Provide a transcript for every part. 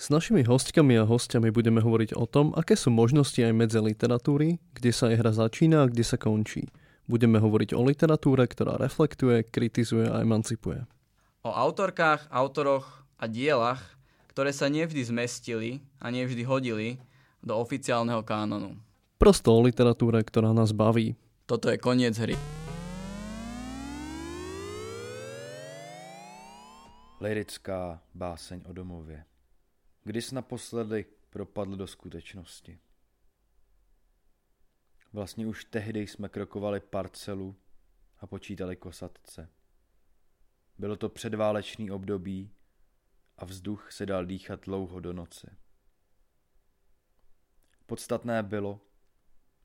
S našimi hostkami a hostiami budeme hovoriť o tom, aké sú možnosti aj medze literatúry, kde sa jej hra začína a kde sa končí. Budeme hovoriť o literatúre, ktorá reflektuje, kritizuje a emancipuje. O autorkách, autoroch a dielach, ktoré sa nevždy zmestili a nevždy hodili do oficiálneho kánonu. Prosto o literatúre, ktorá nás baví. Toto je koniec hry. Lirická báseň o domově. Kdy jsi naposledy propadl do skutečnosti? Vlastně už tehdy jsme krokovali parcelu a počítali kosatce. Bylo to předválečný období a vzduch se dal dýchat dlouho do noci. Podstatné bylo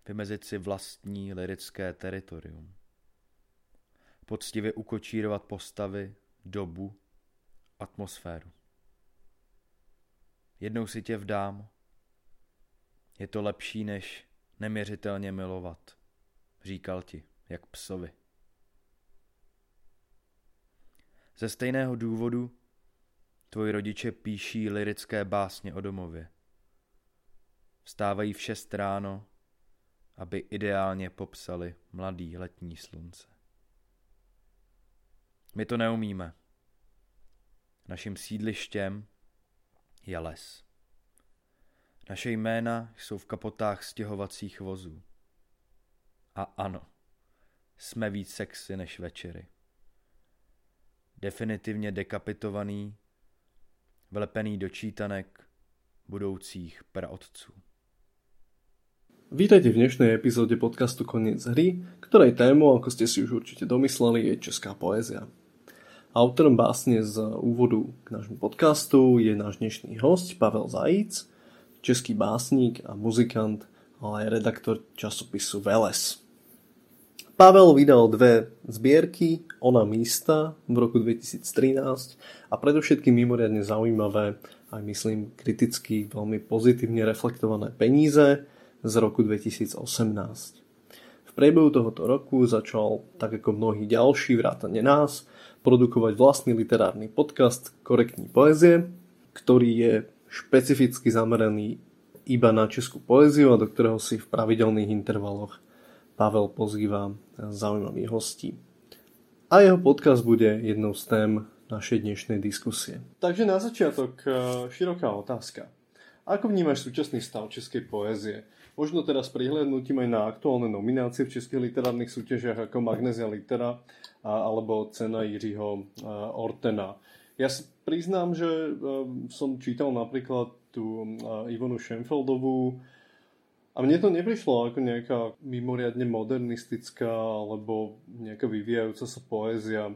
vymezit si vlastní lirické teritorium. Poctivě ukočírovat postavy, dobu, atmosféru. Jednou si tě vdám. Je to lepší, než neměřitelně milovat. Říkal ti, jak psovi. Ze stejného důvodu tvoji rodiče píší lirické básně o domově. Vstávají v šest ráno, aby ideálně popsali mladý letní slunce. My to neumíme. Naším sídlištěm je les. Naše jména jsou v kapotách stěhovacích vozů. A ano, jsme víc sexy než večery. Definitivně dekapitovaný, vlepený do čítanek budoucích praotců. Vítajte v dnešnej epizóde podcastu Koniec hry, ktorej tému, ako ste si už určite domysleli, je česká poézia. Autorom básne z úvodu k nášmu podcastu je náš dnešný host Pavel Zajíc, český básník a muzikant, ale aj redaktor časopisu Veles. Pavel vydal dve zbierky Ona místa v roku 2013 a predovšetkým mimoriadne zaujímavé, aj myslím kriticky veľmi pozitívne reflektované peníze z roku 2018. V priebehu tohoto roku začal, tak ako mnohí ďalší, vrátane nás, produkovať vlastný literárny podcast Korektní poezie, ktorý je špecificky zameraný iba na českú poéziu a do ktorého si v pravidelných intervaloch Pavel pozýva zaujímavých hostí. A jeho podcast bude jednou z tém našej dnešnej diskusie. Takže na začiatok eh, široká otázka. Ako vnímaš súčasný stav českej poézie? Možno teraz prihľadnutím aj na aktuálne nominácie v českých literárnych súťažiach ako Magnesia Litera alebo cena Jiřího Ortena. Ja si priznám, že som čítal napríklad tú Ivonu Schenfeldovú a mne to neprišlo ako nejaká mimoriadne modernistická alebo nejaká vyvíjajúca sa poézia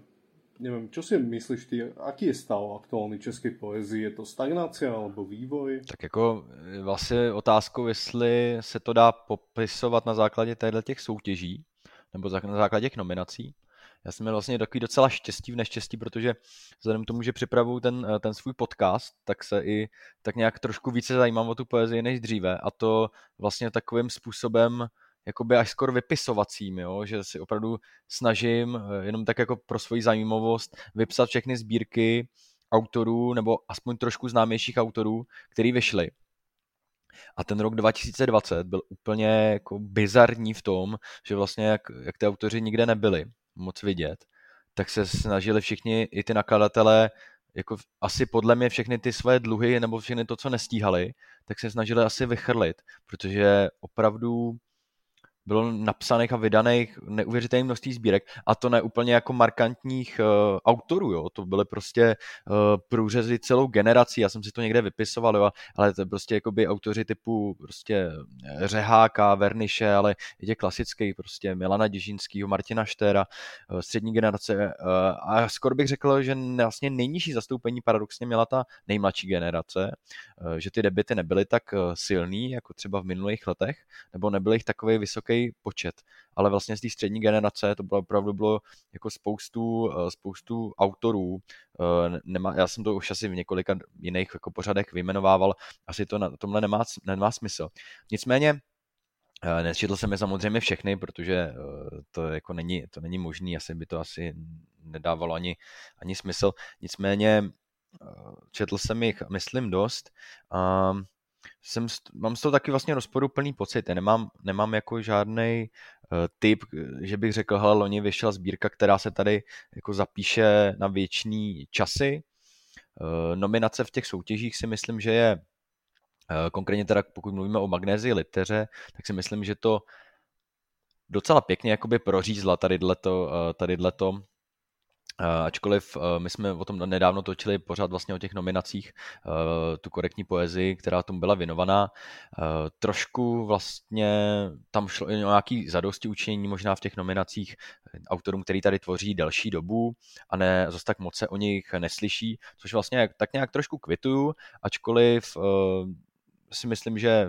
neviem, čo si myslíš ty, aký je stav aktuální české poezie? Je to stagnácia alebo vývoj? Tak jako e, vlastně otázkou, jestli se to dá popisovat na základě těchto těch soutěží, nebo na základě těch nominací. Já jsem měl vlastně takový docela štěstí v neštěstí, protože vzhledem k tomu, že připravuju ten, e, ten svůj podcast, tak se i tak nějak trošku více zajímám o tu poezii než dříve a to vlastně takovým způsobem, jakoby až skoro vypisovacím, jo? že si opravdu snažím eh, jenom tak jako pro svoji zajímavost vypsat všechny sbírky autorů nebo aspoň trošku známějších autorů, který vyšly. A ten rok 2020 byl úplně jako bizarní v tom, že vlastně jak, jak ty autoři nikde nebyli moc vidět, tak se snažili všichni, i ty nakladatelé, jako asi podle mě všechny ty své dluhy nebo všechny to, co nestíhali, tak se snažili asi vychrlit, protože opravdu bylo napsaných a vydaných neuvěřitelné množství sbírek a to ne úplně jako markantních uh, autorů, jo. To byly prostě uh, průřezy celou generací, já jsem si to někde vypisoval, jo, ale to prostě jakoby autoři typu prostě Řeháka, Verniše, ale i těch klasických, prostě Milana Děžinského, Martina Štéra, uh, střední generace uh, a skoro bych řekl, že vlastně nejnižší zastoupení paradoxně měla ta nejmladší generace, uh, že ty debity nebyly tak silný, jako třeba v minulých letech, nebo nebyl jich takový vysoký počet. Ale vlastně z té střední generace to bylo opravdu bylo jako spoustu, eh, spoustu autorů. Eh, nemá, já jsem to už asi v několika jiných jako pořadech vyjmenovával, asi to na tomhle nemá, nemá smysl. Nicméně eh, Nečetl jsem je samozřejmě všechny, protože to jako není, to není možný, asi by to asi nedávalo ani, ani smysl. Nicméně četl jsem jich, myslím, dost. Jsem, mám z toho taky vlastně rozporuplný pocit. Já nemám, nemám jako žádný uh, typ, že bych řekl, hele, loni vyšla sbírka, která se tady jako zapíše na věčný časy. Uh, nominace v těch soutěžích si myslím, že je uh, konkrétně teda pokud mluvíme o magnézii liteře, tak si myslím, že to docela pěkně jakoby prořízla tady to, Eh, ačkoliv eh, my jsme o tom nedávno točili pořád vlastně o těch nominacích, eh, tu korektní poezii, která tomu byla věnovaná. Trošku vlastně tam šlo o nějaký zadosti učení možná v těch nominacích autorům, který tady tvoří delší dobu a ne zase tak moc se o nich neslyší, což vlastně tak nějak trošku kvituju, ačkoliv si myslím, že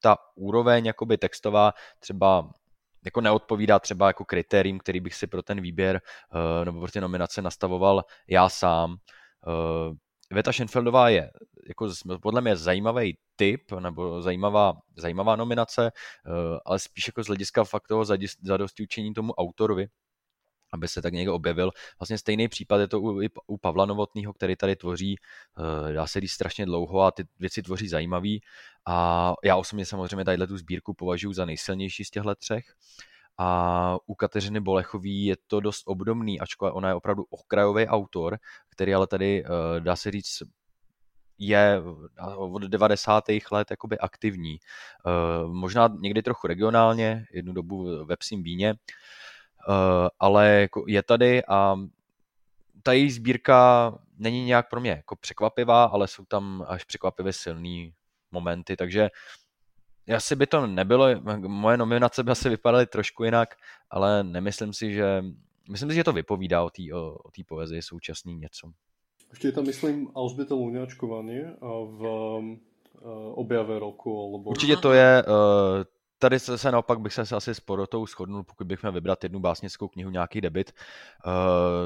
ta úroveň jakoby textová třeba jako neodpovídá třeba jako kritériím, který bych si pro ten výběr uh, nebo pro ty nominace nastavoval já sám. Uh, Veta Schenfeldová je jako podle mě zajímavý typ nebo zajímavá, zajímavá nominace, uh, ale spíš jako z hlediska fakt toho zadosti učení tomu autorovi, aby se tak někdo objevil. Vlastně stejný případ je to u, u Pavla Novotného, který tady tvoří, dá se říct, strašně dlouho a ty věci tvoří zajímavý. A já osobně samozřejmě tadyhle tu sbírku považuji za nejsilnější z těchto třech. A u Kateřiny Bolechový je to dost obdobný, ačkoliv ona je opravdu okrajový autor, který ale tady, dá se říct, je od 90. let jakoby aktivní. Možná někdy trochu regionálně, jednu dobu ve Psím víně, Eh, ale jako je tady a ta její sbírka není nějak pro mě jako překvapivá, ale jsou tam až překvapivě silný momenty, takže asi by to nebylo, moje nominace by asi vypadaly trošku jinak, ale nemyslím si, že myslím si, že to vypovídá o té o, o poezii současný něco. Ještě je tam, myslím, Alžběta Luňáčková, v uh, objave roku, alebo... Určitě to je, uh, tady se, naopak bych se asi s porotou shodnul, pokud bych měl vybrat jednu básnickou knihu, nějaký debit. Uh,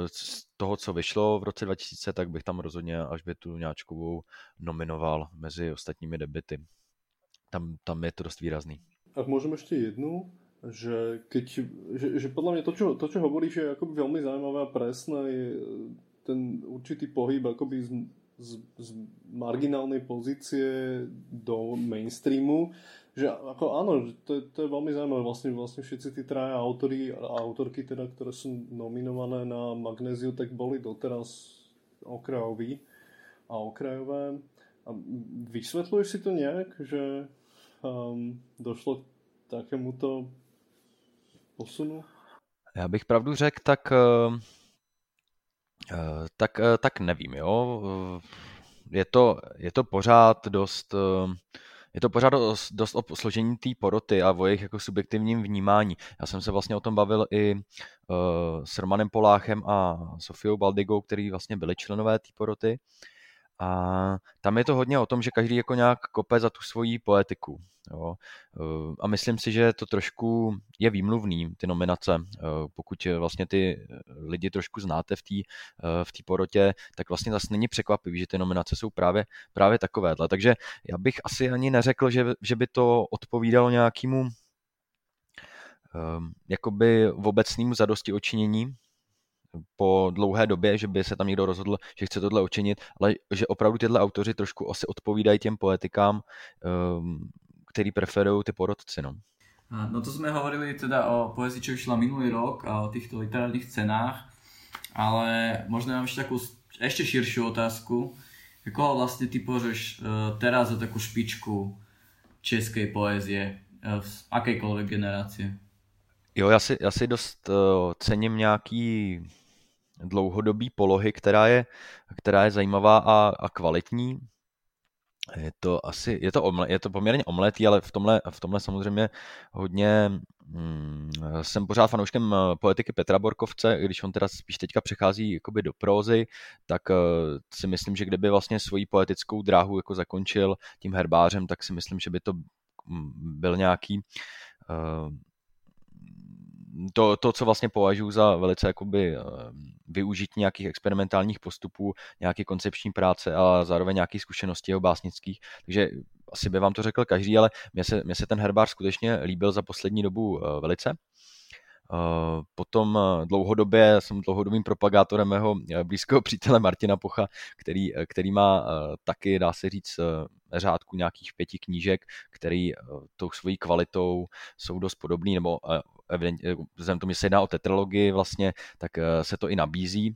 z toho, co vyšlo v roce 2000, tak bych tam rozhodně až by tu Něčkovou nominoval mezi ostatními debity. Tam, tam je to dost výrazný. A můžeme ještě jednu, že, keď, že, že podle mě to, čo, to, čo hovoríš, je velmi zajímavé a presné, je ten určitý pohyb akoby z, z, z marginálnej pozície do mainstreamu že ako áno, to, to je veľmi zaujímavé. Vlastne, vlastne všetci tí traja autory a autorky, teda, ktoré sú nominované na Magnéziu, tak boli doteraz okrajoví a okrajové. A vysvetľuješ si to nejak, že um, došlo k takémuto posunu? Já bych pravdu řekl, tak, uh, tak, uh, tak nevím, jo. Je to, je to pořád dost uh, je to pořád dost, o složení té poroty a o jejich jako subjektivním vnímání. Já jsem se vlastně o tom bavil i uh, s Romanem Poláchem a Sofiou Baldigou, který vlastně byli členové té poroty. A tam je to hodně o tom, že každý jako nějak kope za tu svoji poetiku. Jo. Eh, a myslím si, že to trošku je výmluvný, ty nominace. Eh, pokud vlastně ty lidi trošku znáte v té v tý porotě, tak vlastně zase není překvapivý, že ty nominace jsou právě, právě takovéhle. Takže já bych asi ani neřekl, že, že by to odpovídalo nějakému jakoby v obecnému zadosti očinění, po dlouhé době, že by se tam někdo rozhodl, že chce tohle učinit, ale že opravdu tyhle autoři trošku asi odpovídají těm poetikám, um, který preferují ty porodci. No. No to jsme hovorili teda o poezii, čo vyšla minulý rok a o týchto literárnych cenách, ale možno mám ešte takú ešte širšiu otázku. Koho vlastne ty považuješ uh, teraz za takú špičku českej poezie uh, z akejkoľvek generácie? Jo, já si, já si dost uh, cením nějaký dlouhodobý polohy, která je, která je zajímavá a, a kvalitní. Je to asi, je to, omle, je to poměrně omletý, ale v tomhle, v tomhle samozřejmě hodně hmm, jsem pořád fanouškem eh, poetiky Petra Borkovce, když on teda spíš teďka přechází jakoby do prózy, tak uh, si myslím, že kdyby vlastně svoji poetickou dráhu jako zakončil tím herbářem, tak si myslím, že by to mm, byl nějaký uh, to, to, co vlastně považuji za velice jakoby eh, využití nějakých experimentálních postupů, nějaké koncepční práce a zároveň nějaké zkušenosti jeho básnických. Takže asi by vám to řekl každý, ale mně se, mně se ten herbář skutečně líbil za poslední dobu eh, velice. Eh, potom dlouhodobě jsem dlouhodobým propagátorem mého blízkého přítele Martina Pocha, který, který má taky, dá se říct, řádku nějakých pěti knížek, který tou svojí kvalitou jsou dost podobný, nebo vzhledem tomu, že se jedná o tetralogii vlastně, tak eh, se to i nabízí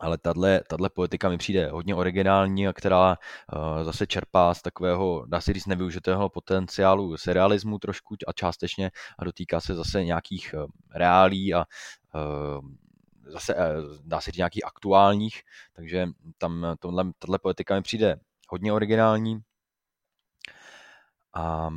ale tahle poetika mi přijde hodně originální a která uh, zase čerpá z takového, dá se říct, nevyužitého potenciálu serialismu trošku a částečně a dotýká se zase nějakých uh, reálí a uh, zase dá se říct nějakých aktuálních, takže tam tohle, tahle poetika mi přijde hodně originální. A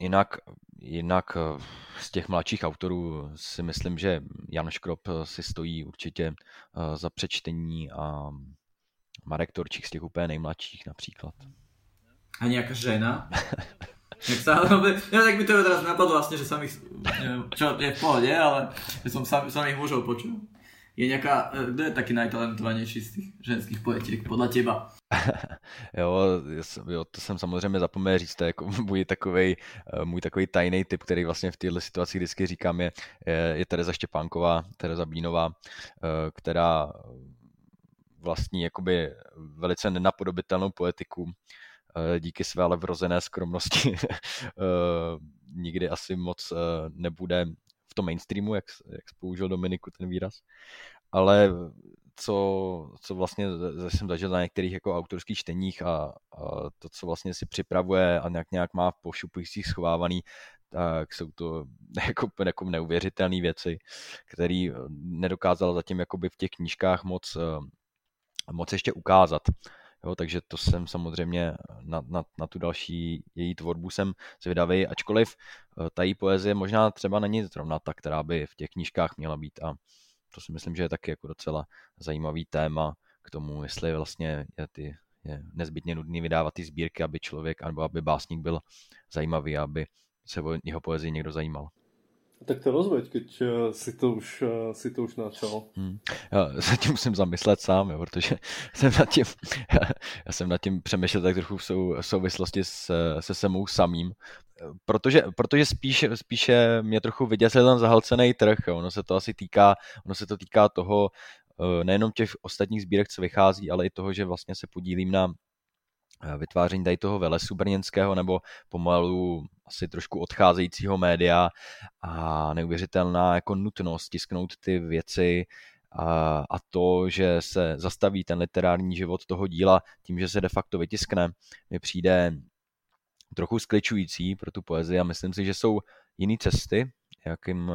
Jinak, jinak eh, z těch mladších autorů si myslím, že Jan Škrop eh, si stojí určitě eh, za přečtení a Marek Torčík z těch úplně nejmladších například. A nějaká žena? Jak sa, no, tak by to teraz napadlo vlastně, že jsem ich, čo je v pohodě, ale že som sam, samých mužov počul. Je nějaká, kdo je taky najtalentovanější z těch ženských poetiek, podle těba? jo, jo, to jsem samozřejmě zapomněl říct, to je jako můj takový, eh, můj takový tajný typ, který vlastně v této situaci vždycky říkám, je, je, je Tereza Štěpánková, Tereza Bínová, eh, která vlastní jakoby velice nenapodobitelnou poetiku, eh, díky své ale vrozené skromnosti nikdy asi moc nebude v tom mainstreamu, jak, jak použil Dominiku ten výraz, ale co, co vlastně jsem zažil na některých jako autorských čteních a, a to, co vlastně si připravuje a nějak, nějak má v pošupujících schovávaný, tak jsou to jako, jako neuvěřitelné věci, které nedokázal zatím jakoby v těch knížkách moc, moc ještě ukázat. Jo, takže to jsem samozřejmě na, na, na tu další její tvorbu jsem zvědavý, ačkoliv eh, ta její poezie možná třeba není zrovna ta, která by v těch knížkách měla být a to si myslím, že je taky jako docela zajímavý téma k tomu, jestli vlastně je, ty, je nezbytně nudný vydávat ty sbírky, aby člověk, nebo aby básník byl zajímavý, aby se o jeho poezii někdo zajímal. Tak to rozveď, keď eh, si to už, eh, si to už načal. Hmm. Já se tím musím zamyslet sám, jo, protože jsem nad tím, já jsem nad tím přemýšlel tak trochu v sou, souvislosti se, se semou samým, protože, protože spíš, spíše mě trochu vyděsil ten zahalcený trh, jo. ono se to asi týká, ono se to týká toho, eh, nejenom těch ostatních sbírek, co vychází, ale i toho, že vlastně se podílím na vytváření tady toho velesu brněnského nebo pomalu asi trošku odcházejícího média a neuvěřitelná jako nutnost tisknout ty věci a, a to, že se zastaví ten literární život toho díla tím, že se de facto vytiskne, mi přijde trochu skličující pro tu poezii a myslím si, že jsou jiné cesty, jakým,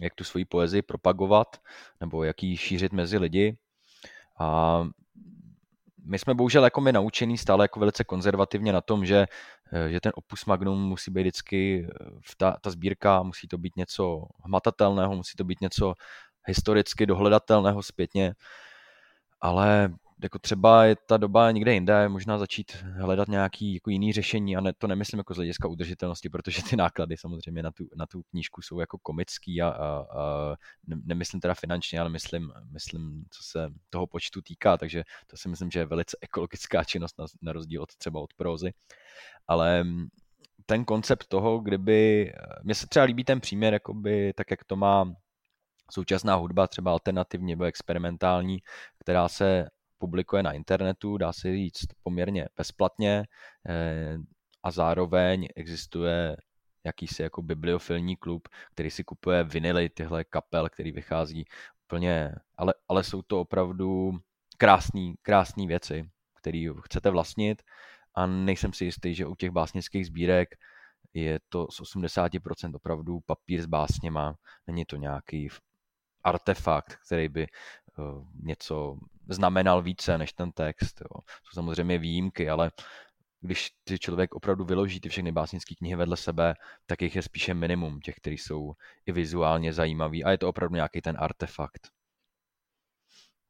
jak tu svoji poezii propagovat nebo jak ji šířit mezi lidi. A my jsme bohužel jako my naučení stále jako velice konzervativně na tom, že, že ten opus magnum musí být vždycky, eh, ta, ta sbírka musí to být něco hmatatelného, musí to být něco historicky dohledatelného zpětně, ale jako třeba je ta doba někde jinde, možná začít hledat nějaký jako jiný řešení a ne, to nemyslím jako z hlediska udržitelnosti, protože ty náklady samozřejmě na tu, na tu knížku jsou jako komický a, a, a nemyslím teda finančně, ale myslím, myslím, co se toho počtu týká, takže to si myslím, že je velice ekologická činnost na, na rozdíl od třeba od prózy. Ale ten koncept toho, kdyby, mně se třeba líbí ten příměr, jakoby, tak jak to má současná hudba, třeba alternativní nebo experimentální, která se publikuje na internetu, dá se říct poměrně bezplatně eh, a zároveň existuje jakýsi jako bibliofilní klub, který si kupuje vinily tyhle kapel, který vychází úplně, ale, ale jsou to opravdu krásné krásný věci, které chcete vlastnit. A nejsem si jistý, že u těch básnických sbírek je to z 80% opravdu papír s básněma, není to nějaký artefakt, který by uh, něco znamenal více než ten text. Jo. Jsou samozřejmě výjimky, ale když ty člověk opravdu vyloží ty všechny básnické knihy vedle sebe, tak jich je spíše minimum, těch, které jsou i vizuálně zajímavý a je to opravdu nějaký ten artefakt.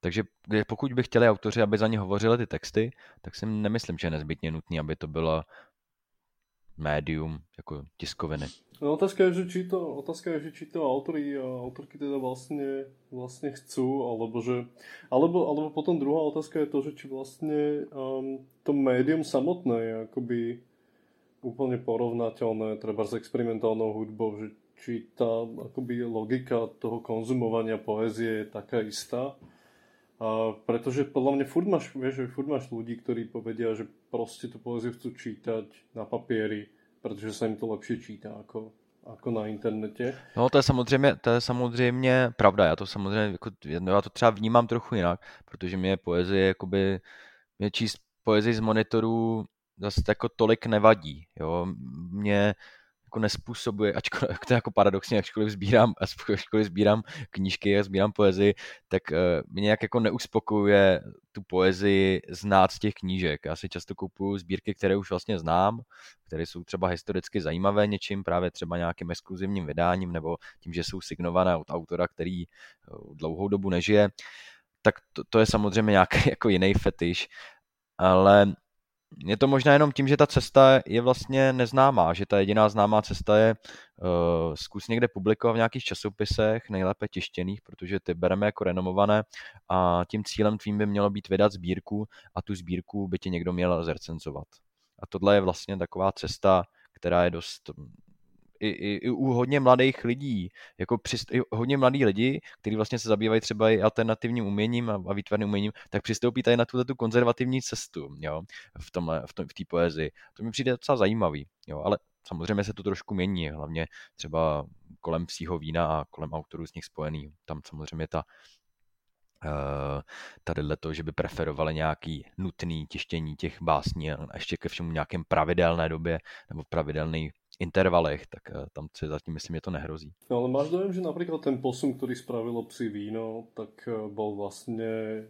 Takže pokud by chtěli autoři, aby za ně hovořili ty texty, tak si nemyslím, že je nezbytně nutný, aby to bylo médium jako tiskoviny. No, otázka je, že či to, otázka je, že či to autori a autorky teda vlastne, vlastne chcú, alebo že, alebo, alebo potom druhá otázka je to, že či vlastne um, to médium samotné je akoby úplne porovnateľné treba s experimentálnou hudbou, že či tá akoby logika toho konzumovania poézie je taká istá. A pretože podľa mňa furt máš, vieš, furt máš ľudí, ktorí povedia, že proste tú poéziu chcú čítať na papieri, protože se jim to lepší čítá jako, jako na internetě. No to je samozřejmě, to je samozřejmě pravda, já to samozřejmě, jako, já to třeba vnímám trochu jinak, protože mě poezie, jakoby, mě číst poezii z monitorů zase jako tolik nevadí, jo, mě jako nespůsobuje, ačkoliv, to je jako paradoxně, ačkoliv sbírám, ačkoliv sbírám knížky a sbírám poezii, tak uh, mě nějak jako neuspokojuje tu poezii znát z těch knížek. Já si často kupuju sbírky, které už vlastně znám, které jsou třeba historicky zajímavé něčím, právě třeba nějakým exkluzivním vydáním nebo tím, že jsou signované od autora, který uh, dlouhou dobu nežije, tak to, to je samozřejmě nějaký jako jiný fetiš, ale je to možná jenom tím, že ta cesta je vlastně neznámá, že ta jediná známá cesta je uh, zkus někde publikovat v nějakých časopisech, nejlépe tištěných, protože ty bereme jako renomované a tím cílem tvým by mělo být vydat sbírku a tu sbírku by ti někdo měl zrecenzovat. A tohle je vlastně taková cesta, která je dost i, i, i u hodně mladých lidí, jako přist, hodně mladí lidi, kteří vlastně se zabývají třeba i alternativním uměním a, a výtvarným uměním, tak přistoupí tady na tuto tu konzervativní cestu, jo, v tomhle, v, tom, v té poezii. To mi přijde docela zajímavý, jo, ale samozřejmě se to trošku mění, hlavně třeba kolem psího vína a kolem autorů z nich spojený. Tam samozřejmě ta Uh, tady to, že by preferovali nějaký nutný tištění těch básní a ještě ke všemu nějakém pravidelné době nebo pravidelný intervalech, tak eh, tam si zatím myslím, že to nehrozí. No, ale máš dojem, že například ten posun, který spravilo Psi víno, tak eh, byl vlastně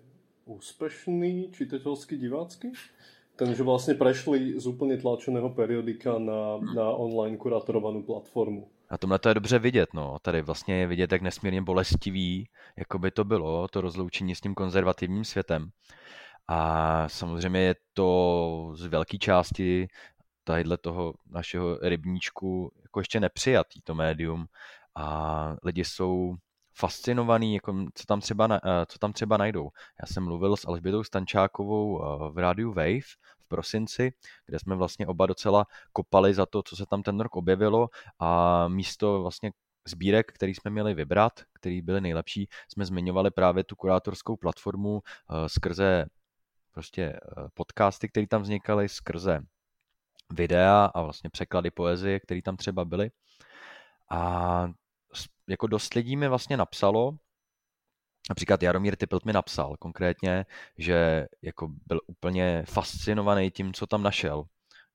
úspešný, čitatelský, divácky? Ten, že vlastně prešli z úplně tlačeného periodika na, na online kuratorovanou platformu. A tomhle to je dobře vidět, no. Tady vlastně je vidět, jak nesmírně bolestivý, jako by to bylo, to rozloučení s tím konzervativním světem. A samozřejmě je to z velké části tadyhle toho našeho rybníčku jako ještě nepřijatý to médium a lidi jsou fascinovaný, jako co, tam třeba, eh, co tam třeba najdou. Já jsem mluvil s Alžbětou Stančákovou eh, v rádiu Wave v prosinci, kde jsme vlastně oba docela kopali za to, co se tam ten rok objevilo a místo vlastně sbírek, který jsme měli vybrat, který byly nejlepší, jsme zmiňovali právě tu kurátorskou platformu uh, skrze prostě podcasty, které tam vznikaly, skrze videa a vlastně překlady poezie, které tam třeba byly. A jako dost lidí mi vlastně napsalo, Například Jaromír Typlt mi napsal konkrétně, že jako byl úplně fascinovaný tím, co tam našel.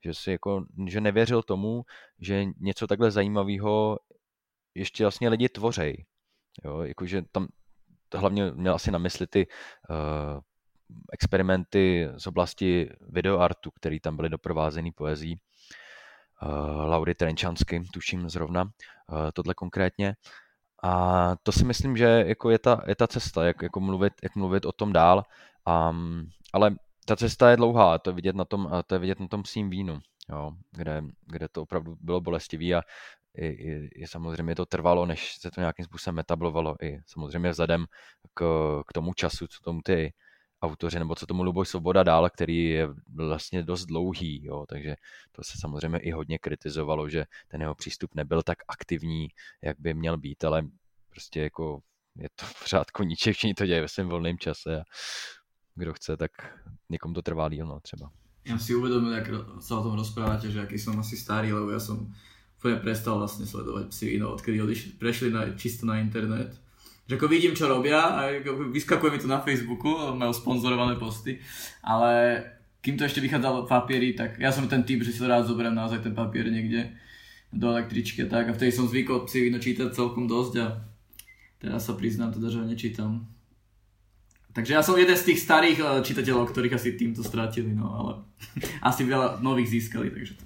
Že, si jako, že nevěřil tomu, že něco takhle zajímavého ještě vlastně lidi tvořej. Jo, jakože tam hlavně měl asi na mysli ty uh, experimenty z oblasti videoartu, které tam byly doprovázený poezí. Uh, Laury Trenčansky, tuším zrovna, uh, tohle konkrétně. A to si myslím, že jako je, ta, je ta cesta, jak, jako mluvit, jak mluvit o tom dál. Um, ale ta cesta je dlouhá, to je vidět na tom, to je vidět na tom psím vínu, jo, kde, kde to opravdu bylo bolestivý a i, i, i samozřejmě to trvalo, než se to nějakým způsobem metablovalo, i samozřejmě vzhledem k, k tomu času, co tomu ty autoři, nebo co tomu Luboj Svoboda dál, který je vlastně dost dlouhý, jo, takže to se samozřejmě i hodně kritizovalo, že ten jeho přístup nebyl tak aktivní, jak by měl být, ale prostě jako je to pořád koníček, všichni to děje ve svém volném čase a kdo chce, tak někomu to trvá díl, no, třeba. Já si uvědomil, jak se o tom rozpráváte, že jaký jsem asi starý, lebo já jsem úplně prestal vlastně sledovat si no, odkedy odišli, prešli na, čisto na internet že ako vidím, čo robia a vyskakuje mi to na Facebooku, majú sponzorované posty, ale kým to ešte vychádzalo v papieri, tak ja som ten typ, že si to rád zoberiem naozaj ten papier niekde do električky tak a vtedy som zvykol si víno čítať celkom dosť a teraz sa priznám teda, že ho nečítam. Takže ja som jeden z tých starých eh, čitateľov, ktorých asi týmto ztratili, no ale asi veľa nových získali, takže to...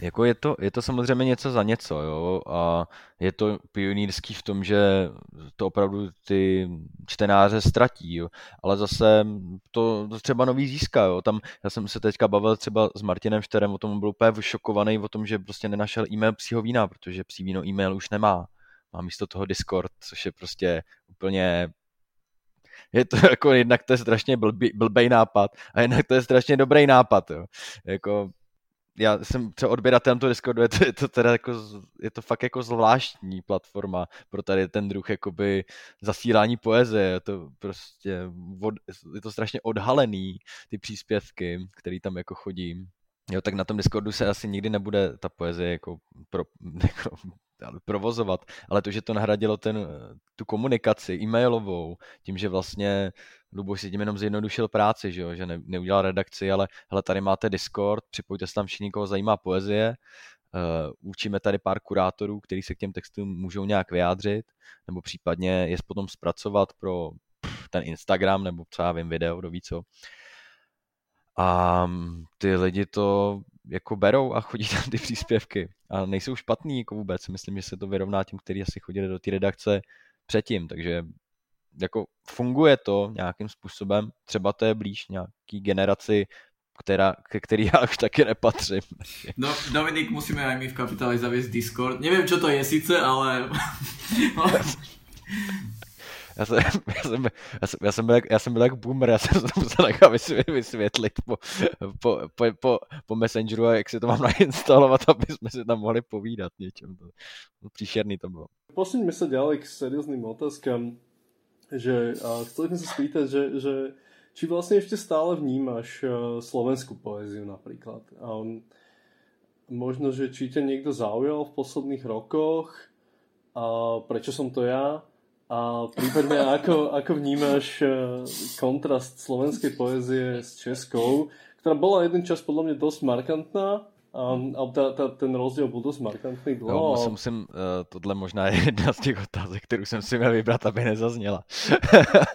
Jako je to, je to samozřejmě něco za něco, jo, a je to pionýrský v tom, že to opravdu ty čtenáře ztratí, jo, ale zase to, to třeba nový získá, jo, tam já jsem se teďka bavil třeba s Martinem Šterem, o tom byl úplně vyšokovaný o tom, že prostě nenašel e-mail psího vína, protože psí víno e-mail už nemá, má místo toho Discord, což je prostě úplně je to jako jednak to je strašně blbý, blbej nápad a jednak to je strašně dobrý nápad, jo. Jako já jsem třeba odběratelem toho Discordu, je to, je to teda jako, je to fakt jako zvláštní platforma pro tady ten druh jakoby zasílání poezie, je to prostě, od, je to strašně odhalený, ty příspěvky, které tam jako chodí. Jo, tak na tom Discordu se asi nikdy nebude ta poezie jako, pro, jako provozovat, ale to, že to nahradilo ten, tu komunikaci e-mailovou, tím, že vlastně Luboš si tím jenom zjednodušil práci, že, jo? že ne, neudělal redakci, ale hele, tady máte Discord, připojte se tam všichni, koho zajímá poezie, uh, učíme tady pár kurátorů, kteří se k těm textům můžou nějak vyjádřit, nebo případně je potom zpracovat pro ten Instagram, nebo já vím, video, do ví co. A ty lidi to jako berou a chodí tam ty příspěvky. A nejsou špatný jako vůbec. Myslím, že se to vyrovná tím, kteří asi chodili do té redakce předtím. Takže jako funguje to nějakým způsobem. Třeba to je blíž nějaký generaci, která, ke který já už taky nepatřím. No, Dominik, musíme aj my v kapitále zaviesť Discord. Nevím, čo to je sice, ale... já jsem, já jsem, já jsem, já jsem, byl, já jsem byl jak boomer, já jsem to musel vysvětlit po, po, po, po, po Messengeru, jak si to mám nainstalovat, aby jsme si tam mohli povídat něčem. To, to příšerný to bylo. Posuňme se ďalej k serióznym otázkám, že a chceli sme sa spýtať, že, že či vlastne ešte stále vnímaš uh, slovenskú poéziu napríklad. Um, možno, že či ťa niekto zaujal v posledných rokoch a prečo som to ja a prípadne ako, ako vnímaš uh, kontrast slovenskej poézie s českou, ktorá bola jeden čas podľa mňa dosť markantná, Um, a ta, ta, ten rozdíl byl dost markantný dlouho. Jo, musím, musím, uh, tohle možná je jedna z těch otázek, kterou jsem si měl vybrat, aby nezazněla.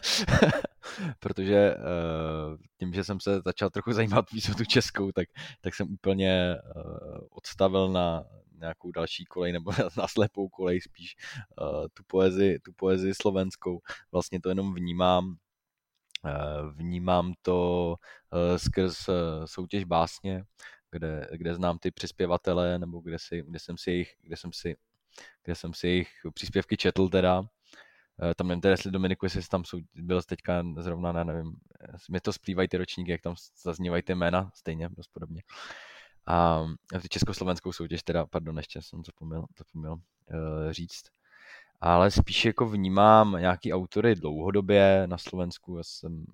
Protože uh, tím, že jsem se začal trochu zajímat víc o tu českou, tak, tak jsem úplně uh, odstavil na nějakou další kolej nebo na slepou kolej spíš uh, tu, poezii, tu poezii slovenskou. Vlastně to jenom vnímám vnímám to skrz soutěž básně, kde, kde znám ty přispěvatele, nebo kde, si, kde, jsem si jejich, kde, jsem si, kde jsem si jejich příspěvky četl teda. Eh, tam nevím jestli Dominiku, jestli tam jsou, byl teďka zrovna, ne, nevím, mi to splývají ty ročníky, jak tam zaznívají ty jména, stejně, dost podobně. A ty československou soutěž teda, pardon, ještě jsem zapomněl, zapomněl uh, říct. Ale spíš jako vnímám nějaký autory dlouhodobě na Slovensku. Já jsem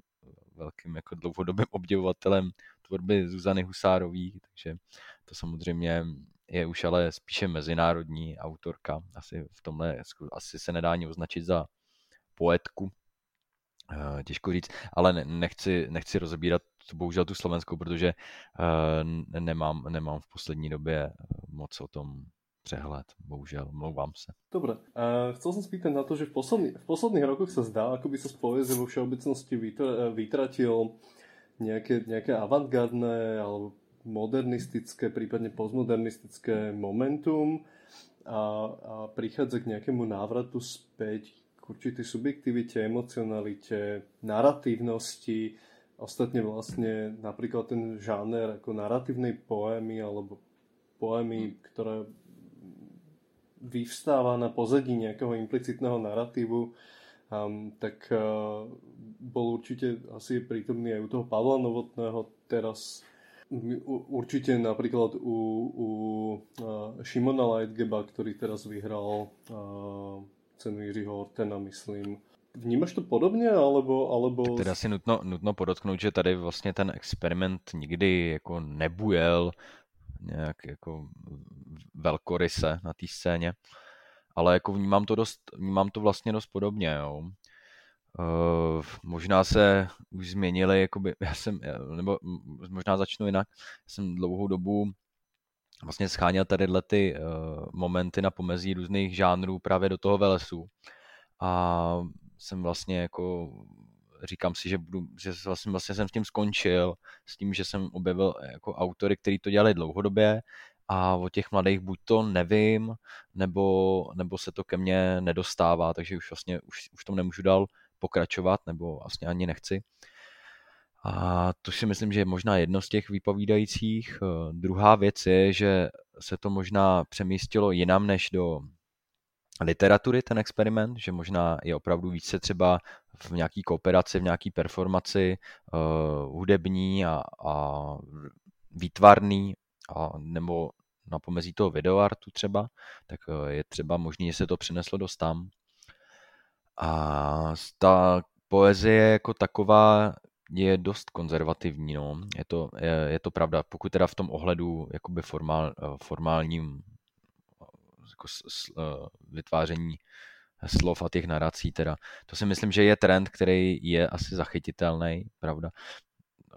velkým jako dlouhodobým obdivovatelem tvorby Zuzany Husárový, takže to samozřejmě je už ale spíše mezinárodní autorka. Asi v tomhle asi se nedá ani označit za poetku. Eh, těžko říct, ale nechci, nechci rozebírat bohužel tu slovenskou, protože eh, nemám, nemám v poslední době eh, moc o tom přehled, bohužel, mluvám se. Dobre, uh, chcel som spýtať na to, že v, posledný, v posledných rokoch sa zdá, ako by sa z poezie vo všeobecnosti vytratil nejaké, nejaké avantgardné alebo modernistické, prípadne postmodernistické momentum a, a prichádza k nejakému návratu späť k určitej subjektivite, emocionalite, narratívnosti. Ostatne vlastne napríklad ten žáner ako narratívnej poémy alebo poémy, ktorá vyvstáva na pozadí nejakého implicitného narratívu, um, tak uh, bol určite asi prítomný aj u toho Pavla Novotného teraz určite napríklad u, u uh, Šimona Lightgeba, ktorý teraz vyhral uh, cenu Jiřího Ortena, myslím. Vnímáš to podobně, alebo... alebo... Tak teda si nutno, nutno podotknout, že tady vlastně ten experiment nikdy jako nebujel nějak jako velkoryse na té scéně, ale jako vnímám to dost, vnímám to vlastně dost podobně, jo. Uh, možná se už změnili, jakoby, já jsem, nebo možná začnu jinak, já jsem dlouhou dobu vlastně scháněl tady ty uh, momenty na pomezí různých žánrů právě do toho velesu. A jsem vlastně jako říkám si, že, budu, že vlastně, vlastně jsem s tím skončil, s tím, že jsem objevil jako autory, kteří to dělali dlouhodobě a o těch mladých buď to nevím, nebo, nebo se to ke mně nedostává, takže už vlastně už, už tom nemůžu dál pokračovat, nebo vlastně ani nechci. A to si myslím, že je možná jedno z těch vypovídajících. Eh, druhá věc je, že se to možná přemístilo jinam než do literatury ten experiment, že možná je opravdu více třeba v nějaký kooperaci, v nějaký performaci uh, hudební a, a výtvarný, a, nebo na pomezí toho videoartu třeba, tak uh, je třeba možný, že se to přineslo dost tam. A ta poezie jako taková je dost konzervativní, no. Je to, je, je to pravda, pokud teda v tom ohledu jakoby formál, formálním jako s, s, uh, vytváření slov a těch narací teda. To si myslím, že je trend, který je asi zachytitelný, pravda.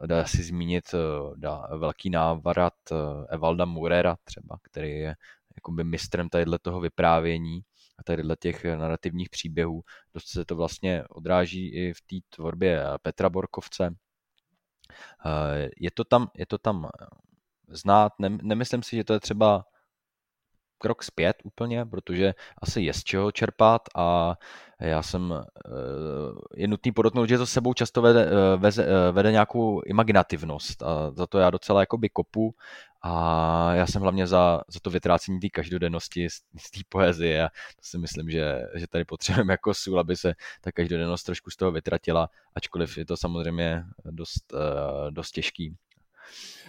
Dá si zmínit eh, dá, velký návrat eh, Evalda Murera třeba, který je jakoby mistrem tadyhle toho vyprávění a tadyhle těch narrativních příběhů. Dost se to vlastně odráží i v té tvorbě Petra Borkovce. Je to tam, je to tam znát, nemyslím si, že to je třeba krok zpět úplně, protože asi je z čeho čerpat a já jsem, eh, je nutný podotknout, že to sebou často vede, eh, veze, eh, vede nějakou imaginativnost a za to já docela jakoby kopu a já jsem hlavně za, za to vytrácení té každodennosti z, z té poezie a to si myslím, že, že tady potřebujeme jako sůl, aby se ta každodennost trošku z toho vytratila, ačkoliv je to samozřejmě dost, dost těžký.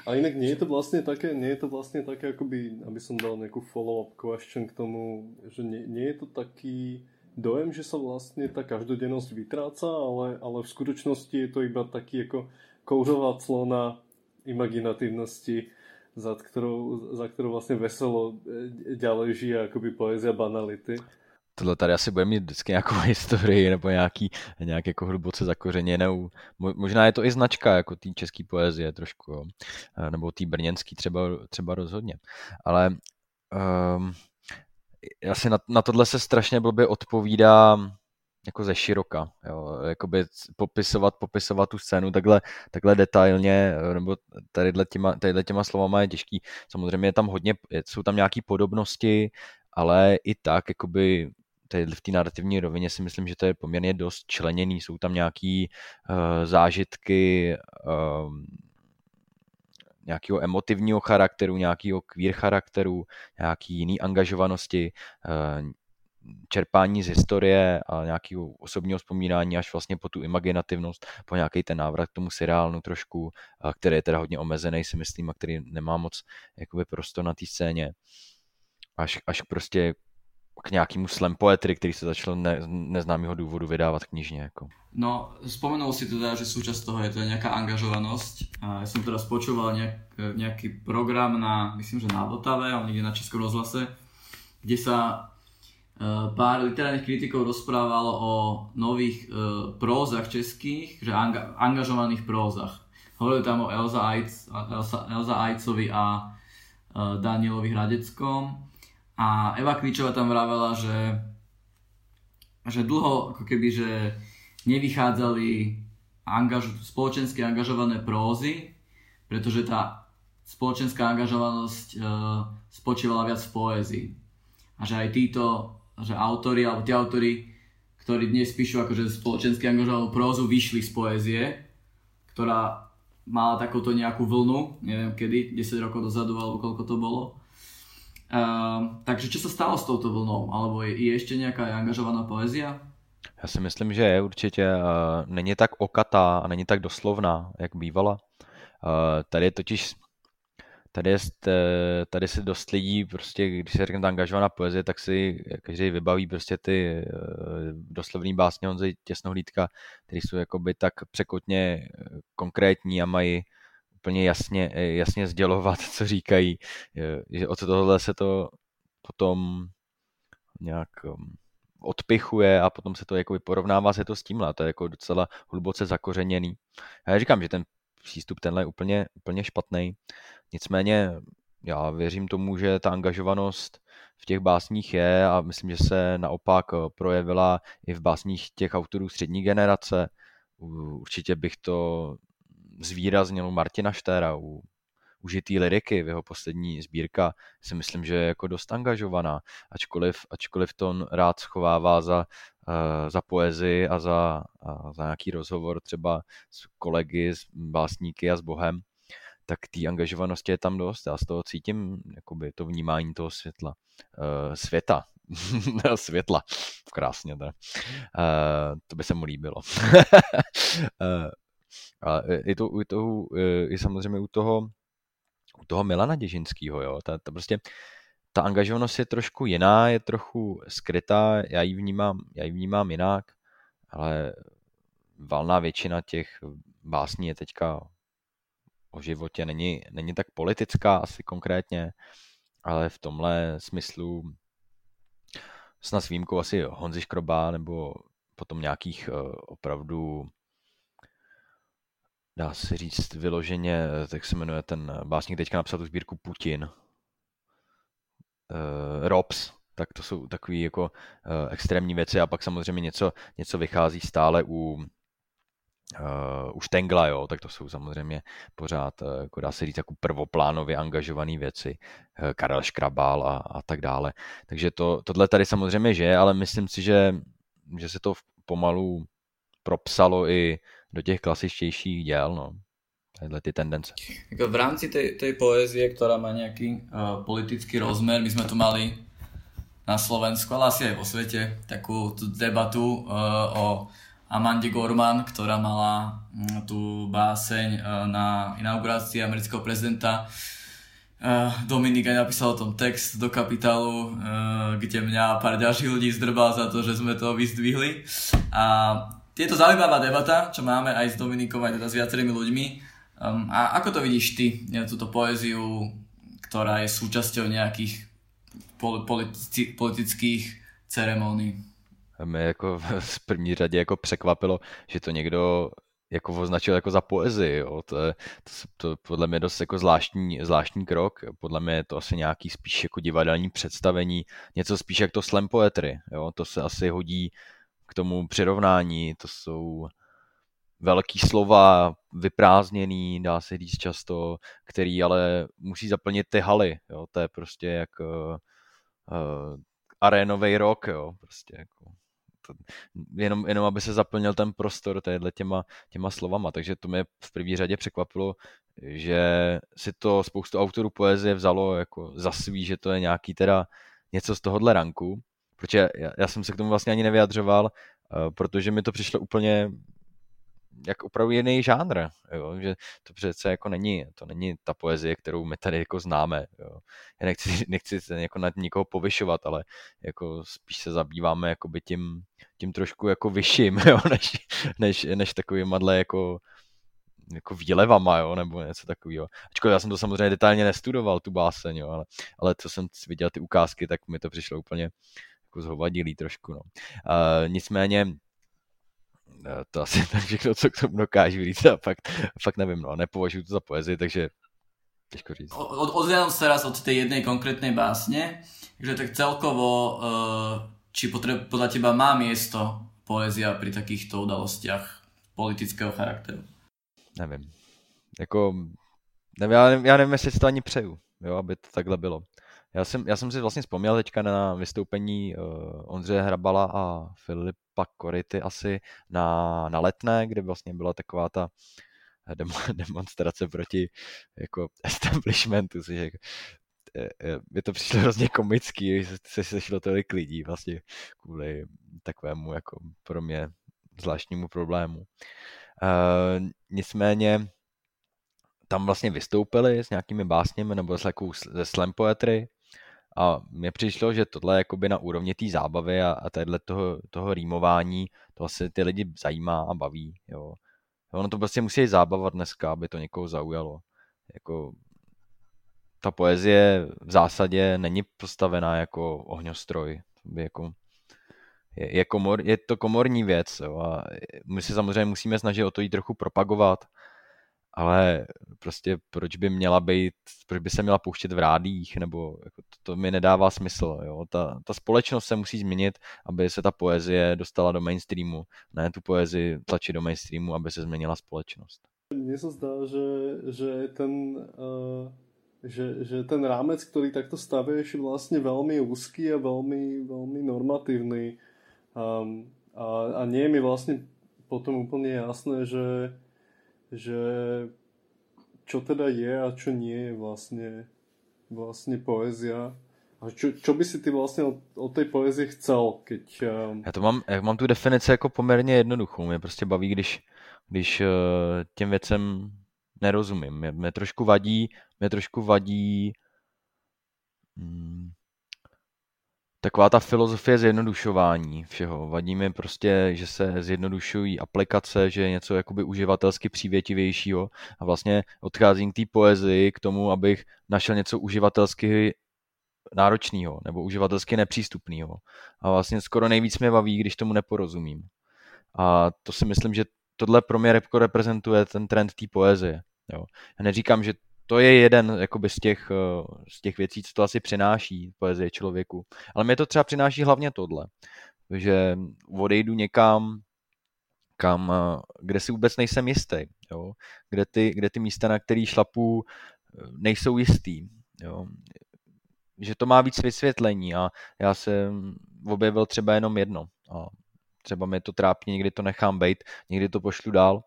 A inak nie je to vlastne také, nie je to vlastne také, akoby, aby som dal nejakú follow-up question k tomu, že nie, nie je to taký dojem, že sa vlastne tá každodennosť vytráca, ale, ale v skutočnosti je to iba taký ako kouřová clona imaginatívnosti, za ktorou, za ktorou vlastne veselo e, ďalej žije akoby poézia banality tohle tady asi bude mít vždycky nějakou historii nebo nějaký, nějak jako hluboce zakořeněnou. Možná je to i značka jako té české poezie trošku, jo. nebo té brněnský třeba, třeba rozhodně. Ale um, já si na, na tohle se strašně blbě odpovídá jako ze široka, jo, jakoby popisovat, popisovat tu scénu takhle, takhle detailně, nebo tadyhle těma, tadyhle těma slovama je těžký. Samozřejmě je tam hodně, jsou tam nějaké podobnosti, ale i tak, jakoby tady v té narrativní rovině si myslím, že to je poměrně dost členěný. Jsou tam nějaký uh, zážitky uh, nějakého emotivního charakteru, nějakého queer charakteru, nějaký jiný angažovanosti, uh, čerpání z historie a nějakého osobního vzpomínání až vlastně po tu imaginativnost, po nějaký ten návrat k tomu seriálnu trošku, který je teda hodně omezený, si myslím, a který nemá moc jakoby prostor na té scéně. Až, až prostě k nějakému slam poetry, který se začal ne, neznámého důvodu vydávat knižně. Jako. No, spomenul si teda, že súčasť toho je to nejaká angažovanosť. A ja som teraz počúval nejak, nejaký program na, myslím, že na Vltave, ale niekde na Českom rozhlase, kde uh, pár literárnych kritikov rozprávalo o nových uh, prózach českých, že anga, angažovaných prózach. Hovorili tam o Elza, Ajc, Elza, Elza Ajcovi a uh, Danielovi Hradeckom a Eva Kvičová tam vravela, že, že dlho ako keby, že nevychádzali angaž, spoločensky angažované prózy, pretože tá spoločenská angažovanosť e, spočívala viac v poézii. A že aj títo, že autory, alebo tí autory, ktorí dnes píšu akože spoločensky angažovanú prózu, vyšli z poézie, ktorá mala takúto nejakú vlnu, neviem kedy, 10 rokov dozadu, alebo koľko to bolo. Uh, takže čo sa stalo s touto vlnou? Alebo je, je ešte nejaká angažovaná poezia? Já si myslím, že je určitě. Uh, není tak okatá a není tak doslovná, jak bývala. Uh, tady je totiž tady, je, tady si dost lidí, prostě, když se řekne ta angažovaná poezie, tak si každý vybaví prostě ty doslovný básně Honzy Těsnohlídka, které jsou jakoby tak překotně konkrétní a mají úplně jasně, jasně sdělovat, co říkají, že od tohohle se to potom nějak um, odpichuje a potom se to jako porovnává se to s tímhle. To je jako docela hluboce zakořeněný. Já říkám, že ten přístup tenhle je úplně, úplně špatný. Nicméně já věřím tomu, že ta angažovanost v těch básních je a myslím, že se naopak projevila i v básních těch autorů střední generace. Určitě bych to zvýraznil Martina Štéra, u užitý liriky v jeho poslední sbírka si myslím, že je jako dost angažovaná, ačkoliv, ačkoliv to rád schovává za, uh, za poezii a za, za nějaký rozhovor třeba s kolegy, s básníky a s Bohem, tak té angažovanosti je tam dost. Já z toho cítím jakoby, to vnímání toho světla. Uh, světa. světla. Krásně. Uh, to by se mu líbilo. uh, a i, to, i, to, i samozřejmě u toho u toho Milana Děžinského, jo, ta, ta prostě ta angažovanost je trošku jiná, je trochu skrytá, já ji vnímám, já ji vnímám jinak, ale valná většina těch básní je teďka o životě, není, není tak politická asi konkrétně, ale v tomhle smyslu snad s výjimkou asi Honzi Škroba nebo potom nějakých uh, opravdu dá se říct vyloženě, tak se jmenuje ten básník, teďka napsal tu sbírku Putin. Uh, Robs, tak to jsou takové jako uh, extrémní věci a pak samozřejmě něco, něco vychází stále u uh, u Štengla, jo, tak to jsou samozřejmě pořád, uh, jako dá se říct, jako prvoplánově angažované věci, uh, Karel Škrabal a, a tak dále. Takže to, tohle tady samozřejmě žije, ale myslím si, že, že se to pomalu propsalo i do těch klasičtějších děl, no. Tadyhle ty tendence. Jako v rámci tej, tej poezie, ktorá má nejaký uh, politický rozmer, my sme tu mali na Slovensku, ale asi aj vo svete, takú tú debatu uh, o Amande Gorman, ktorá mala um, tú báseň uh, na inaugurácii amerického prezidenta. Uh, Dominik aj napísal o tom text do kapitálu, uh, kde mňa a pár ďalších ľudí zdrbal za to, že sme to vyzdvihli. A je to zaujímavá debata, čo máme aj s Dominikom, aj teda s viacerými ľuďmi. Um, a ako to vidíš ty, túto poéziu, ktorá je súčasťou nejakých politi- politických ceremónií? Mě jako v první řadě jako překvapilo, že to někdo jako označil jako za poezii. Jo. To, je, to, to podle mě dost jako zvláštní, zvláštní krok. Podle mě je to asi nějaký spíš jako divadelní představení, něco spíš jak to slam poetry. Jo. To se asi hodí k tomu přirovnání. To jsou velký slova, vyprázdněný, dá se říct často, který ale musí zaplnit ty haly. Jo. To je prostě jak uh, uh, arénový rok, jo. Prostě jako to, jenom, jenom aby se zaplnil ten prostor téhle těma, těma slovama. Takže to mě v první řadě překvapilo, že si to spoustu autorů poezie vzalo jako za svý, že to je nějaký teda něco z tohohle ranku protože já, já jsem se k tomu vlastně ani nevyjadřoval, uh, protože mi to přišlo úplně jak opravdu jiný žánr, jo? že to přece jako není, to není ta poezie, kterou my tady jako známe. Jo? Já nechci, nechci se jako nad nikoho povyšovat, ale jako spíš se zabýváme jakoby tím, tím trošku jako vyšším, jo? Než, než, než takovým madle jako jako výlevama, jo, nebo něco takového. Ačkoliv já jsem to samozřejmě detailně nestudoval, tu báseň, jo, ale, ale co jsem viděl ty ukázky, tak mi to přišlo úplně, jako zhovadilý trošku. No. Uh, nicméně uh, to asi tak všechno, co k tomu dokážu říct a fakt, fakt nevím, no, nepovažuji to za poezii, takže těžko říct. Od, odhľadom sa raz od tej jednej konkrétnej básne, že tak celkovo, uh, či potreb, podľa teba má miesto poézia pri takýchto udalostiach politického charakteru? Nevím. Jako, nevím, já, nevím, já nevím, jestli si to ani přeju, jo, aby to takhle bylo. Já jsem, já jsem si vlastně vzpomněl teďka na vystoupení uh, Ondřeje Hrabala a Filipa Kority asi na, na letné, kde vlastně byla taková ta demo, demonstrace proti jako establishmentu, což je, je to přišlo hrozně komický, že se sešlo tolik lidí vlastně kvůli takovému jako pro mě zvláštnímu problému. Uh, nicméně tam vlastně vystoupili s nějakými básněmi nebo s jako ze slam poetry a mně přišlo, že tohle je na úrovni té zábavy a, a tadyhle toho, toho rýmování, to asi ty lidi zajímá a baví. Jo. Ono to prostě musí zábava dneska, aby to někoho zaujalo. Jako, ta poezie v zásadě není postavená jako ohňostroj. Jako, je, je, komor, je to komorní věc jo, a my se samozřejmě musíme snažit o to jí trochu propagovat, ale prostě proč by měla být, proč by se měla pouštět v rádích, nebo jako to, to mi nedává smysl, jo. Ta, ta společnost se musí změnit, aby se ta poezie dostala do mainstreamu, ne tu poezii tlačit do mainstreamu, aby se změnila společnost. Mně se zdá, že, že ten uh, že, že ten rámec, ktorý takto stavieš, je vlastne veľmi úzký a veľmi, veľmi normatívny. Um, a, a nie je mi vlastne potom úplne jasné, že, že čo teda je a čo nie je vlastne, vlastne poézia. A čo, čo by si ty vlastně od, od té poezie chcel, keď... Um... Já to mám, já mám tu definici jako poměrně jednoduchou. Mě prostě baví, když, když uh, těm věcem nerozumím. Mě, mě trošku vadí, mě trošku vadí hmm, taková ta filozofie zjednodušování všeho. Vadí mi prostě, že se zjednodušují aplikace, že je něco jakoby uživatelsky přívětivějšího a vlastně odcházím k té poezii k tomu, abych našel něco uživatelsky náročného nebo uživatelsky nepřístupného. A vlastně skoro nejvíc mě baví, když tomu neporozumím. A to si myslím, že tohle pro mě repko reprezentuje ten trend té poezie. Jo. Já neříkám, že to je jeden jakoby, z, těch, eh, z těch věcí, co to asi přináší poezie člověku. Ale mě to třeba přináší hlavně tohle, že odejdu někam, kam, eh, kde si vůbec nejsem jistý, jo? Kde, ty, kde ty místa, na který šlapu, eh, nejsou jistý. Jo? Že to má víc vysvětlení a já jsem objevil třeba jenom jedno. A třeba mě to trápí, někdy to nechám být, někdy to pošlu dál.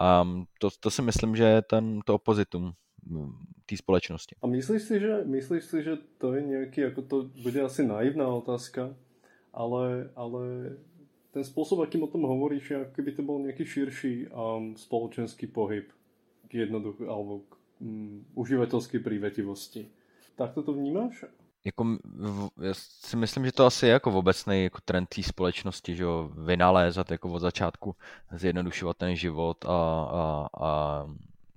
A to, to si myslím, že je ten, to opozitum té společnosti. A myslíš si, že, myslíš si, že to je nějaký, jako to bude asi naivná otázka, ale, ale ten způsob, jakým o tom hovoríš, je, jako by to byl nějaký širší um, společenský pohyb k jednoduchu, alebo k um, uživatelské prívetivosti. Tak to to vnímáš? Jako, já si myslím, že to asi je jako obecný jako trend té společnosti, že jo, vynalézat jako od začátku, zjednodušovat ten život a, a, a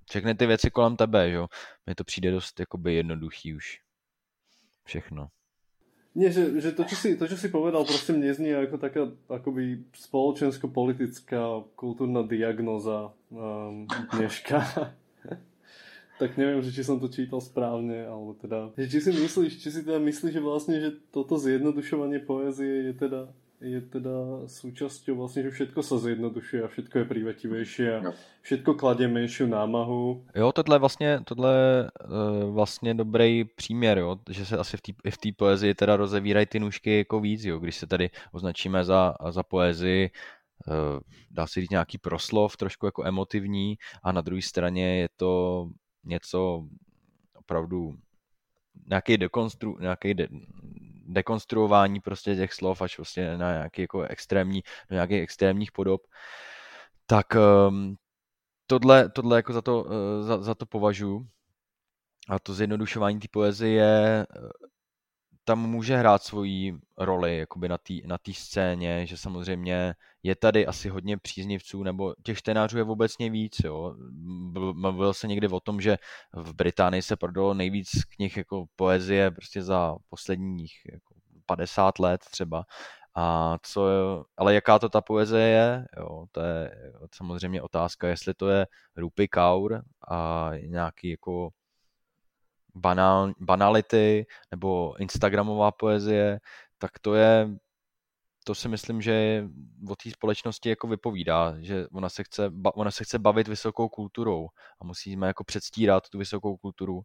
všechny ty věci kolem tebe, jo. Mně to přijde dost jakoby jednoduchý už. Všechno. Nie, že, že to, čo si, to, čo si povedal, prostě mne znie ako taká akoby spoločensko-politická kultúrna diagnoza um, dneška. tak neviem, že či som to čítal správne, alebo teda... Že či si myslíš, či si teda myslíš, že vlastne, že toto zjednodušovanie poezie je teda je teda súčasťou vlastne, že všetko sa zjednodušuje a všetko je prívetivejšie a všetko kladě menšiu námahu. Jo, tohle je vlastně, tohle je vlastně dobrý příměr, jo, že se asi v té poezii teda rozevírají ty nůžky jako víc, jo, když se tady označíme za, za poezii, eh, dá se říct nějaký proslov, trošku jako emotivní a na druhé straně je to něco opravdu nějaký dekonstru, nějaký de, dekonstruování prostě těch slov až prostě na nějaký jako extrémní, do nějakých extrémních podob, tak um, tohle, tohle jako za to, uh, za, za to považuji. A to zjednodušování té poezie tam může hrát svoji roli jakoby na té na scéně, že samozřejmě je tady asi hodně příznivců, nebo těch čtenářů je obecně víc. Jo. Mluvil se někdy o tom, že v Británii se prodalo nejvíc knih jako poezie prostě za posledních jako 50 let třeba. A co, ale jaká to ta poezie je, jo, to je samozřejmě otázka, jestli to je Rupi Kaur a nějaký jako banál, banality nebo instagramová poezie, tak to je, to si myslím, že o té společnosti jako vypovídá, že ona se, chce, ona se chce bavit vysokou kulturou a musíme jako předstírat tu vysokou kulturu,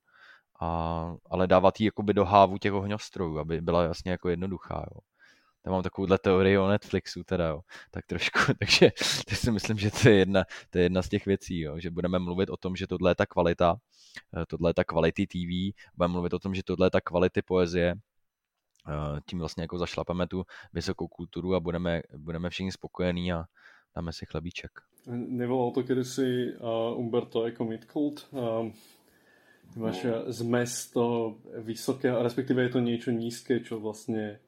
a, ale dávat ji jakoby do hávu těch ohňostrojů, aby byla jasně jako jednoduchá. Jo. Já mám takovouhle teorii o Netflixu teda, jo. tak trošku, takže to si myslím, že to je jedna, to je jedna z těch věcí, jo. že budeme mluvit o tom, že tohle je ta kvalita, eh, tohle je ta kvality TV, budeme mluvit o tom, že tohle je ta kvality poezie, eh, tím vlastně jako zašlapeme tu vysokou kulturu a budeme, budeme všichni spokojení a dáme si chlebíček. Nevolal to kedysi uh, Umberto jako Midkult? Uh, máš no. zmes toho vysokého, respektive je to niečo nízke, čo vlastně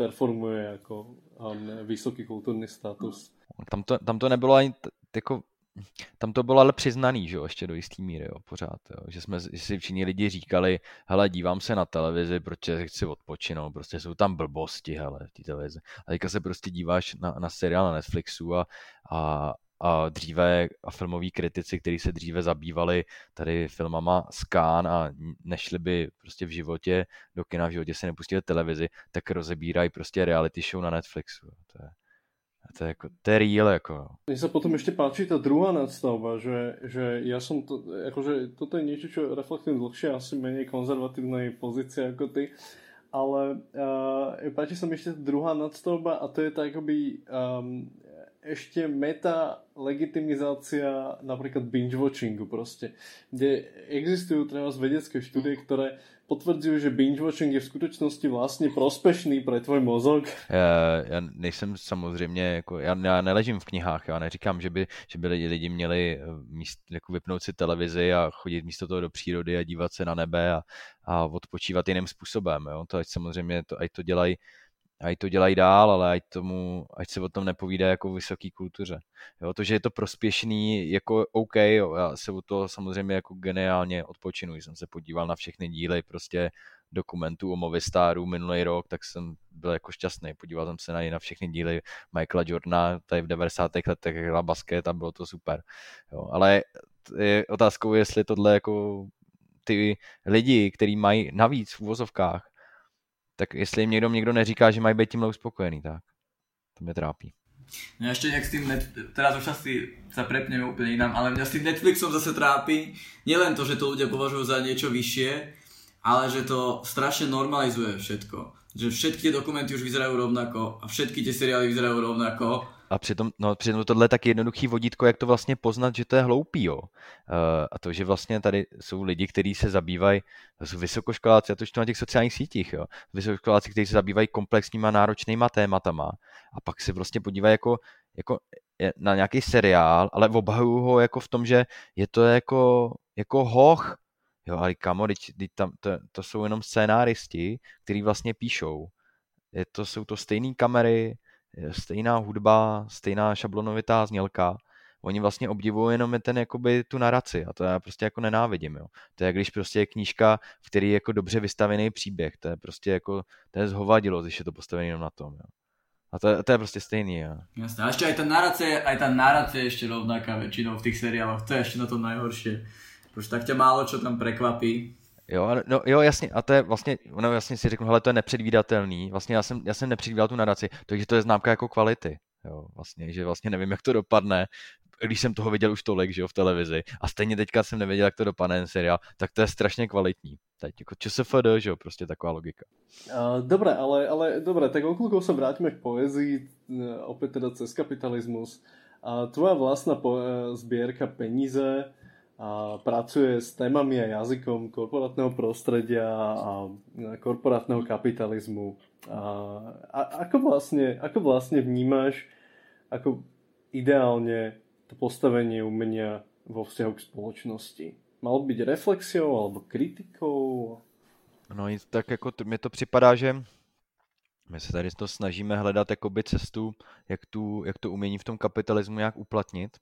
performuje jako um, vysoký kulturní status. Tam to, tam to nebylo ani t- jako tam to bylo ale přiznaný, že jo, ještě do jistý míry, jo, pořád, jo. že jsme že si všichni lidi říkali, hele, dívám se na televizi, protože chci odpočinout, prostě jsou tam blbosti, hele, v té televizi. A teďka se prostě díváš na, na seriál na Netflixu a, a, a dříve a filmoví kritici, kteří se dříve zabývali tady filmama z Cannes a nešli by prostě v životě do kina, v životě se nepustili televizi, tak rozebírají prostě reality show na Netflixu. To je, to je, jako, to je real, jako. Mně se potom ještě páči ta druhá nadstavba, že, že já jsem to, jakože toto je něco, co reflektujem dlhšie, asi méně konzervatívnej pozici jako ty, ale uh, páči sa mi ešte druhá nadstavba a to je tak akoby um, ešte meta legitimizácia napríklad binge-watchingu proste, kde existujú treba vedecké štúdie, ktoré potvrdzují, že binge-watching je v skutečnosti vlastně prospešný pro tvůj mozog. Já, já nejsem samozřejmě, jako, já, já neležím v knihách, já neříkám, že by, že by lidi, lidi měli eh, míst, jako vypnout si televizi a chodit místo toho do přírody a dívat se na nebe a, a odpočívat jiným způsobem. Jo? To ať samozřejmě to, ať to dělají ať to dělají dál, ale ať, tomu, ať se o tom nepovídá jako vysoký kultuře. Jo, to, že je to prospěšný, jako OK, jo, já se o to samozřejmě jako geniálně odpočinu, jsem se podíval na všechny díly prostě dokumentů o Movistaru minulý rok, tak jsem byl jako šťastný. Podíval jsem se na, na všechny díly Michaela Jordana, tady v 90. letech hra basket a bylo to super. Jo, ale je otázkou, jestli tohle jako ty lidi, kteří mají navíc v uvozovkách tak jestli jim někdo, někdo neříká, že mají být tímhle uspokojený, tak to mě trápí. No ešte nejak s tým, net, teraz už asi sa prepneme úplne inám, ale mňa s tým Netflixom zase trápi nielen to, že to ľudia považujú za niečo vyššie, ale že to strašne normalizuje všetko. Že všetky dokumenty už vyzerajú rovnako a všetky tie seriály vyzerajú rovnako a přitom, no, přitom tohle je tak jednoduchý vodítko, jak to vlastně poznat, že to je hloupý, jo. Uh, a to, že vlastně tady jsou lidi, kteří se zabývají, jsou vysokoškoláci, a to to na těch sociálních sítích, jo. Vysokoškoláci, kteří se zabývají komplexníma náročnýma tématama a pak se vlastně podívají jako, jako na nějaký seriál, ale obhajují ho jako v tom, že je to jako, jako hoch, jo, ale kamo, teď, teď tam, to, to, jsou jenom scénáristi, kteří vlastně píšou. Je to, jsou to stejné kamery, stejná hudba, stejná šablonovitá znělka, oni vlastně obdivují jenom ten, jakoby, tu naraci a to já prostě jako nenávidím, jo. To je, když prostě je knížka, v který je jako dobře vystavený příběh, to je prostě jako, to je zhovadilo, když je to postavené jenom na tom, jo. A to, je, to je prostě stejný, jo. Jasné, a ještě aj ta narace, aj ta narace je ještě rovnaká většinou v těch seriáloch, to je ještě na tom nejhorší. Protože tak tě málo čo tam prekvapí, Jo, no, jo, jasně, a to je vlastně, ono jasně si řeknu, hele, to je nepředvídatelný, vlastně já jsem, já jsem nepředvídal tu nadaci, takže to je známka jako kvality, jo, vlastně, že vlastně nevím, jak to dopadne, když jsem toho viděl už tolik, že jo, v televizi, a stejně teďka jsem nevěděl, jak to dopadne ten seriál, tak to je strašně kvalitní. Teď jako ČSFD, že jo, prostě taková logika. Uh, dobré, ale, ale dobré, tak o se vrátíme k poezii, e, opět teda cez kapitalismus. A tvoja vlastná po, e, peníze a pracuje s témami a jazykom korporátneho prostredia a korporátneho kapitalizmu. A, a ako, vlastne, ako vlastne vnímáš ako ideálne to postavenie umenia vo vzťahu k spoločnosti? Mal byť reflexiou alebo kritikou? No tak jako mi to připadá, že my se tady to snažíme hledat jakoby cestu, jak, tu, jak to umění v tom kapitalismu nějak uplatnit.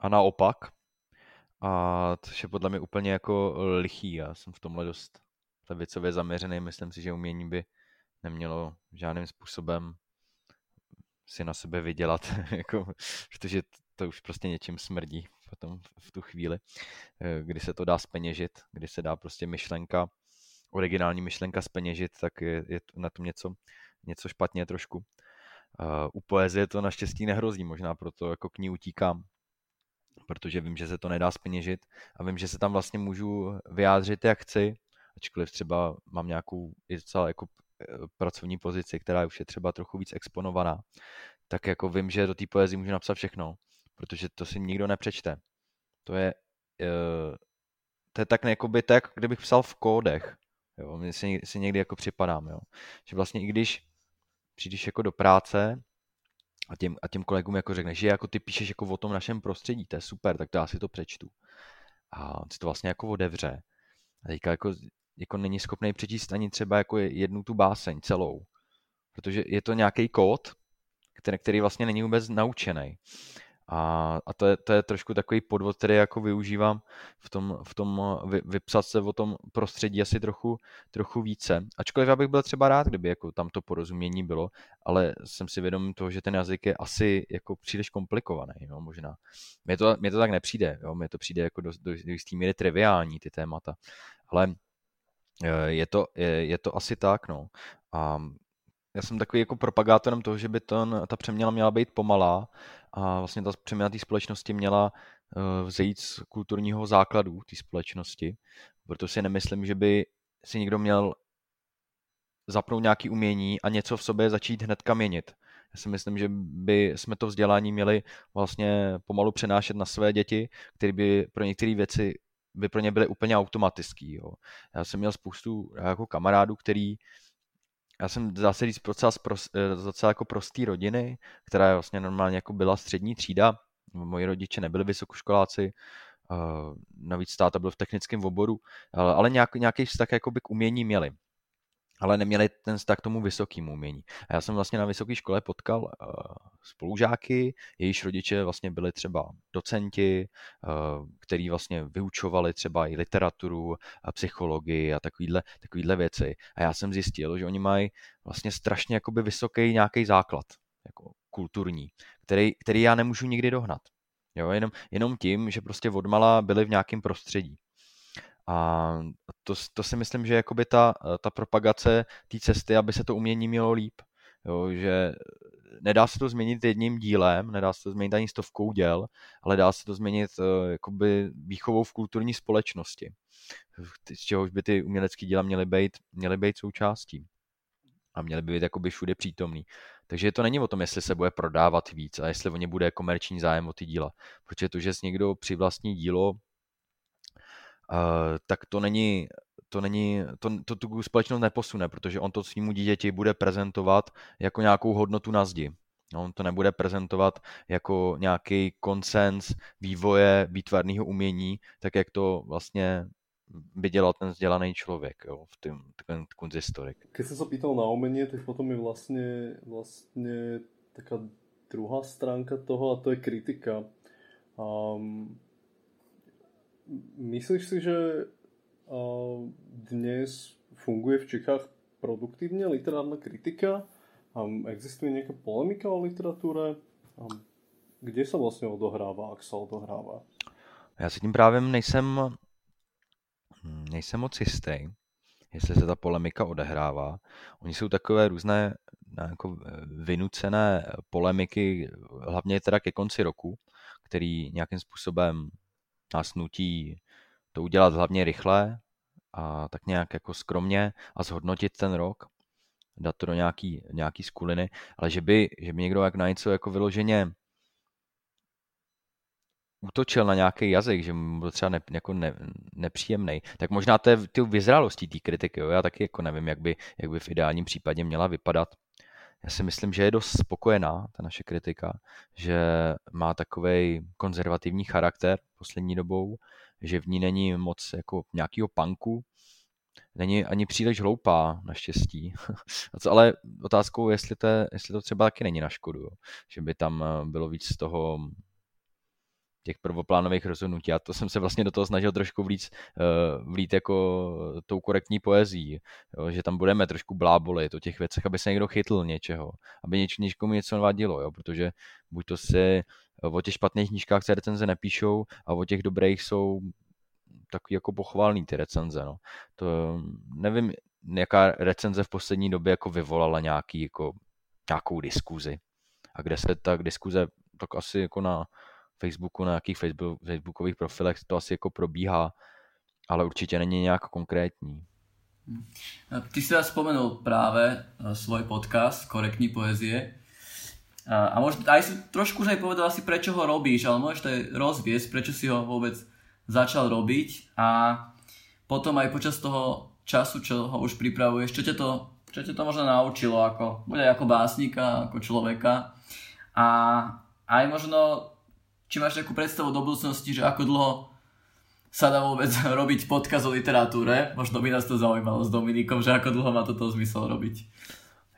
A naopak, a což je podle mě úplně jako lichý. Já jsem v tomhle dost levicově zaměřený. Myslím si, že umění by nemělo žádným způsobem si na sebe vydělat, jako, protože to už prostě něčím smrdí potom v tu chvíli, eh, kdy se to dá speněžit, kdy se dá prostě myšlenka, originální myšlenka speněžit, tak je, je na tom něco, něco špatně trošku. Uh, u poezie to naštěstí nehrozí, možná proto jako k ní utíkám, protože vím, že se to nedá speněžit a vím, že se tam vlastně můžu vyjádřit, jak chci, ačkoliv třeba mám nějakou i docela jako eh, pracovní pozici, která už je třeba trochu víc exponovaná, tak jako vím, že do té poezie můžu napsat všechno, protože to si nikdo nepřečte. To je, uh, to je tak jakoby tak, kdybych psal v kódech. Jo, si, si někdy jako připadám, jo. Že vlastně i když přijdeš jako do práce a těm, a těm kolegům jako řekneš, že jako ty píšeš jako o tom našem prostředí, to je super, tak to já si to přečtu. A on si to vlastně jako odevře. A teďka jako, jako není schopný přečíst ani třeba jako jednu tu báseň celou. Protože je to nějaký kód, který, který vlastně není vůbec naučený. A, a to, je, to je trošku takový podvod, který jako využívám v tom, v tom vy, vypsat se o tom prostředí asi trochu, trochu více. Ačkoliv já bych byl třeba rád, kdyby jako tam to porozumění bylo, ale jsem si vědom toho, že ten jazyk je asi jako příliš komplikovaný, jo, možná. Mně to, mně to tak nepřijde, jo, mně to přijde jako do, do, do jistý míry triviální ty témata, ale eh, je to, je, je to asi tak, no. A já jsem takový jako propagátorem toho, že by to, ta přeměna měla být pomalá a vlastně ta přeměna té společnosti měla uh, vzejít z kulturního základu té společnosti. Proto si nemyslím, že by si někdo měl zapnout nějaký umění a něco v sobě začít hnedka měnit. Já si myslím, že by jsme to vzdělání měli vlastně pomalu přenášet na své děti, které by pro některé věci by pro ně byly úplně automatický. Jo. Já jsem měl spoustu jako kamarádů, který já jsem zase říct docela, eh, docela jako prostý rodiny, která je vlastně normálně jako byla střední třída. Moji rodiče nebyli vysokoškoláci, navíc táta byl v technickém oboru, ale nějaký, nějaký vztah jakoby k umění měli ale neměli ten vztah k tomu vysokému umění. A já jsem vlastně na vysoké škole potkal uh, spolužáky, jejichž rodiče vlastně byli třeba docenti, uh, který vlastně vyučovali třeba i literaturu, a psychologii a takovýhle, takovýhle věci. A já jsem zjistil, že oni mají vlastně strašně jakoby vysoký nějaký základ, jako kulturní, který, který já nemůžu nikdy dohnat. Jo, jenom, jenom tím, že prostě odmala byli v nějakém prostředí. A to, to si myslím, že jakoby ta, ta propagace té cesty, aby se to umění mělo líp. Jo, že nedá se to změnit jedním dílem, nedá se to změnit ani stovkou děl, ale dá se to změnit uh, jakoby výchovou v kulturní společnosti, z čehož by ty umělecké díla měly být, měly být součástí a měly by být jakoby všude přítomný. Takže to není o tom, jestli se bude prodávat víc a jestli o ně bude komerční zájem o ty díla. Protože to, že někdo přivlastní dílo tak to není, to není, to, to tu společnost neposune, protože on to svýmu dítěti bude prezentovat jako nějakou hodnotu na zdi. No, on to nebude prezentovat jako nějaký konsens vývoje výtvarného umění, tak jak to vlastně by dělal ten vzdělaný člověk jo, v tom ten kunzistorik. Když jsem se pýtal na umění, tak potom je vlastně, vlastně taká druhá stránka toho a to je kritika. Um, Myslíš si, že dnes funguje v Čechách produktívne literárna kritika? Existuje nejaká polemika o literatúre? Kde sa vlastně odohrává, ak sa odohrává? Já si tím právě nejsem, nejsem moc jistý, jestli se ta polemika odehrává. Oni jsou takové různé jako vynucené polemiky, hlavně teda ke konci roku, který nějakým způsobem nás nutí to udělat hlavně rychle a tak nějak jako skromně a zhodnotit ten rok, dát to do nějaký, nějaký skuliny, ale že by, že by někdo jak na něco jako vyloženě útočil na nějaký jazyk, že mu byl třeba ne, jako ne, nepříjemný, tak možná to je ty vyzrálostí té kritiky. Jo? Já taky jako nevím, jak by, jak by v ideálním případě měla vypadat. Já si myslím, že je dost spokojená ta naše kritika, že má takový konzervativní charakter poslední dobou, že v ní není moc jako nějakého punku, není ani příliš hloupá, naštěstí. Ale otázkou, jestli to, jestli to třeba taky není na škodu, jo. že by tam eh, bylo víc z toho těch prvoplánových rozhodnutí. A to jsem se vlastně do toho snažil trošku vlít, uh, vlít jako tou korektní poezí, jo, že tam budeme trošku blábolit o těch věcech, aby se někdo chytl něčeho, aby něč, něčkomu něco vadilo, jo, protože buď to si o těch špatných knížkách se recenze nepíšou a o těch dobrých jsou takový jako pochválný ty recenze, no. To nevím, jaká recenze v poslední době jako vyvolala nějaký, jako, nějakou diskuzi. A kde se ta diskuze tak asi jako na Facebooku, na nějakých Facebook, Facebookových profilech to asi jako probíhá, ale určitě není nějak konkrétní. Hm. Ty si teda spomenul práve eh, svoj podcast Korektní poezie. A možno aj si trošku už aj povedal asi prečo ho robíš, ale môžeš to aj rozviesť, prečo si ho vôbec začal robiť a potom aj počas toho času, čo ho už pripravuješ, čo ťa to, čo ťa to možno naučilo, ako, bude ako básnika, ako človeka a aj možno či máš takú predstavu do budúcnosti, že ako dlho sa dá vôbec robiť podkaz o literatúre? Možno by nás to zaujímalo s Dominikom, že ako dlho má toto zmysel robiť.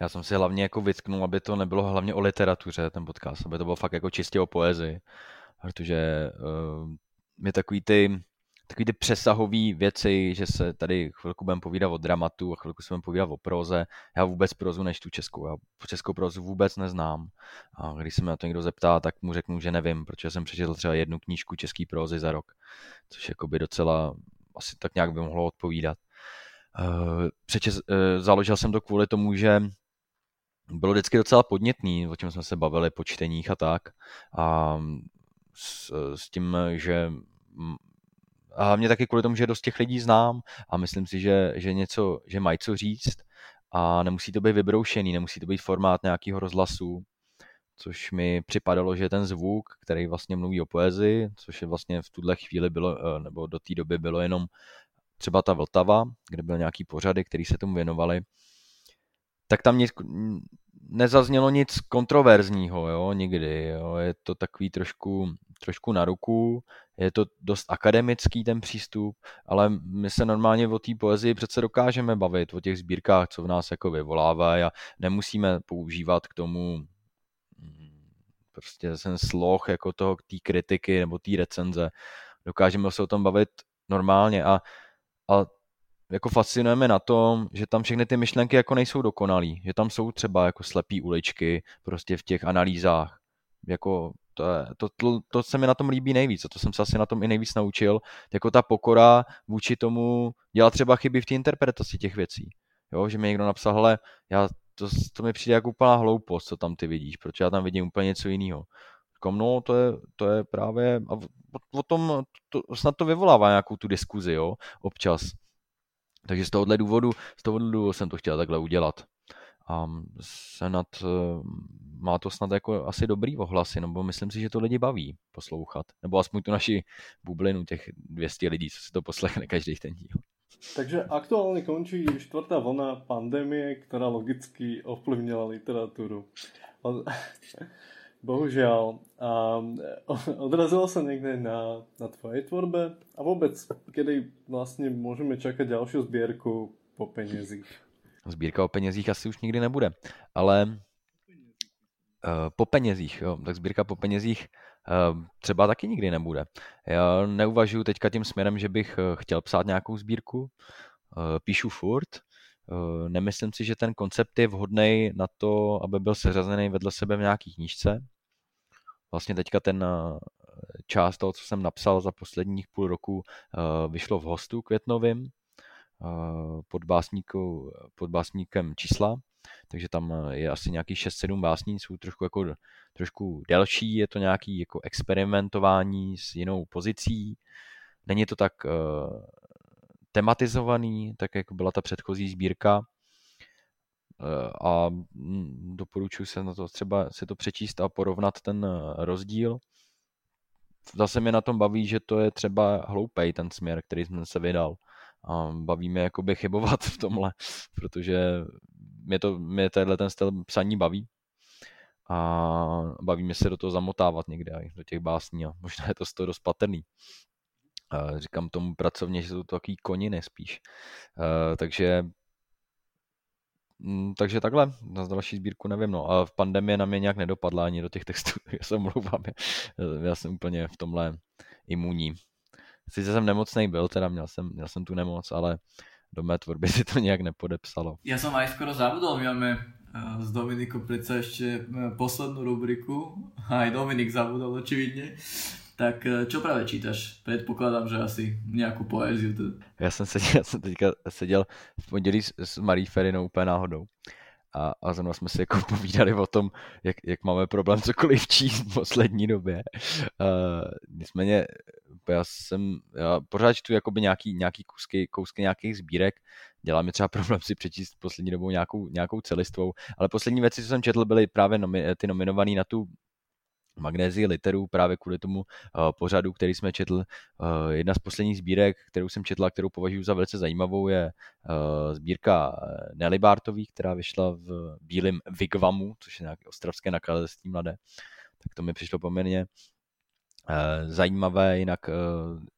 Já jsem si hlavně jako vytknul, aby to nebylo hlavně o literatuře, ten podcast, aby to bylo fakt jako čistě o poezii, protože uh, my takový ty takový ty přesahové věci, že se tady chvilku budeme povídat o dramatu a chvilku se budeme povídat o proze. Já vůbec prozu tu českou. Já českou prozu vůbec neznám. A když se mě na to někdo zeptá, tak mu řeknu, že nevím, protože jsem přečetl třeba jednu knížku český prozy za rok, což jako by docela asi tak nějak by mohlo odpovídat. Uh, přečes, uh, založil jsem to kvůli tomu, že bylo vždycky docela podnětný, o čem jsme se bavili po čteních a tak. A s, s tím, že a hlavně taky kvůli tomu, že dost těch lidí znám a myslím si, že, že něco, že mají co říct. A nemusí to být vybroušený, nemusí to být formát nějakého rozhlasu, což mi připadalo, že ten zvuk, který vlastně mluví o poezii, což je vlastně v tuhle chvíli bylo, eh, nebo do té doby bylo jenom třeba ta Vltava, kde byly nějaký pořady, které se tomu věnovali, tak tam nezaznělo nic kontroverzního, jo, nikdy, jo. je to takový trošku, trošku na ruku, je to dost akademický ten přístup, ale my se normálně o té poezii přece dokážeme bavit, o těch sbírkách, co v nás jako vyvolávají a nemusíme používat k tomu mm, prostě ten sloh jako toho, té kritiky nebo té recenze. Dokážeme se o tom bavit normálně a, a jako fascinujeme na tom, že tam všechny ty myšlenky jako nejsou dokonalý, že tam jsou třeba jako slepý uličky prostě v těch analýzách. Jako to, je, to, to, to se mi na tom líbí nejvíc a to jsem se asi na tom i nejvíc naučil, jako ta pokora vůči tomu dělat třeba chyby v té interpretaci těch věcí. Jo, že mi někdo napsal, hele, já, to, to mi přijde jako úplná hloupost, co tam ty vidíš, protože já tam vidím úplně něco jiného. Říkám, no, to je, to je právě, a o, o tom, to, snad to vyvolává nějakou tu diskuzi, jo, občas. Takže z tohohle důvodu, z tohohle důvodu jsem to chtěl takhle udělat. A Senat eh, má to snad jako asi dobrý ohlasy, nebo myslím si, že to lidi baví poslouchat. Nebo aspoň tu naši bublinu těch 200 lidí, co si to poslechne každý ten díl. Takže aktuálně končí čtvrtá vlna pandemie, která logicky ovplyvnila literaturu. Bohužiaľ. A odrazilo sa niekde na, na tvojej tvorbe? A vôbec, kedy vlastne môžeme čakať ďalšiu zbierku po peniazích? Sbírka o penězích asi už nikdy nebude, ale uh, po penězích, jo, tak sbírka po penězích uh, třeba taky nikdy nebude. Já neuvažuji teďka tím směrem, že bych chtěl psát nějakou sbírku, píšu furt, nemyslím si, že ten koncept je vhodný na to, aby byl seřazený vedle sebe v nějaký knížce, Vlastně teďka ten eh, část toho, co jsem napsal za posledních půl roku, eh, vyšlo v hostu květnovým eh, pod, básníku, pod básníkem čísla, takže tam je asi nějaký 6-7 básní, jsou trošku, jako, trošku delší, je to nějaký jako experimentování s jinou pozicí, není to tak tematizovaný, tak jako byla ta předchozí sbírka, a mm, doporučuji se na to třeba si to přečíst a porovnat ten eh, rozdíl. Zase mě na tom baví, že to je třeba hloupej ten směr, který jsem se vydal. A baví mě jakoby chybovat v tomhle, protože mě, to, mě tenhle ten styl psaní baví a baví mě se do toho zamotávat někde, do těch básní a možná je to z toho dost patrný. Říkám tomu pracovně, že jsou to takový koniny spíš. Eh, takže takže takhle, na další sbírku nevím, no. A v pandemie na mě nějak nedopadla ani do těch textů, já se omlouvám. Já jsem úplně v tomhle imunní. Sice jsem nemocný byl, teda měl jsem, měl jsem tu nemoc, ale do mé tvorby si to nějak nepodepsalo. Já jsem aj skoro zabudol, my máme s eh, Dominikou přece ještě eh, poslední rubriku, aj Dominik zabudol očividně. Tak eh, čo právě čítaš? Předpokládám, že asi nějakou poezii. Já jsem seděl, já jsem teďka seděl v pondělí s, s Marí Ferinou úplně náhodou. A, a zrovna jsme si jako povídali o tom, jak, jak máme problém cokoliv číst v poslední době. Uh, nicméně já jsem, já pořád čtu jakoby nějaký, nějaký kousky, kousky nějakých sbírek, dělá mi třeba problém si přečíst poslední dobou nějakou, nějakou celistvou, ale poslední věci, co jsem četl, byly právě nomi, ty nominované na tu magnézii literů právě kvůli tomu uh, pořadu, který jsme četl. Uh, jedna z posledních sbírek, kterou jsem četla, kterou považuji za velice zajímavou, je uh, sbírka Nelly Bartový, která vyšla v bílém Vigvamu, což je nějaké ostravské nakladatelství mladé. Tak to mi přišlo poměrně zajímavé, jinak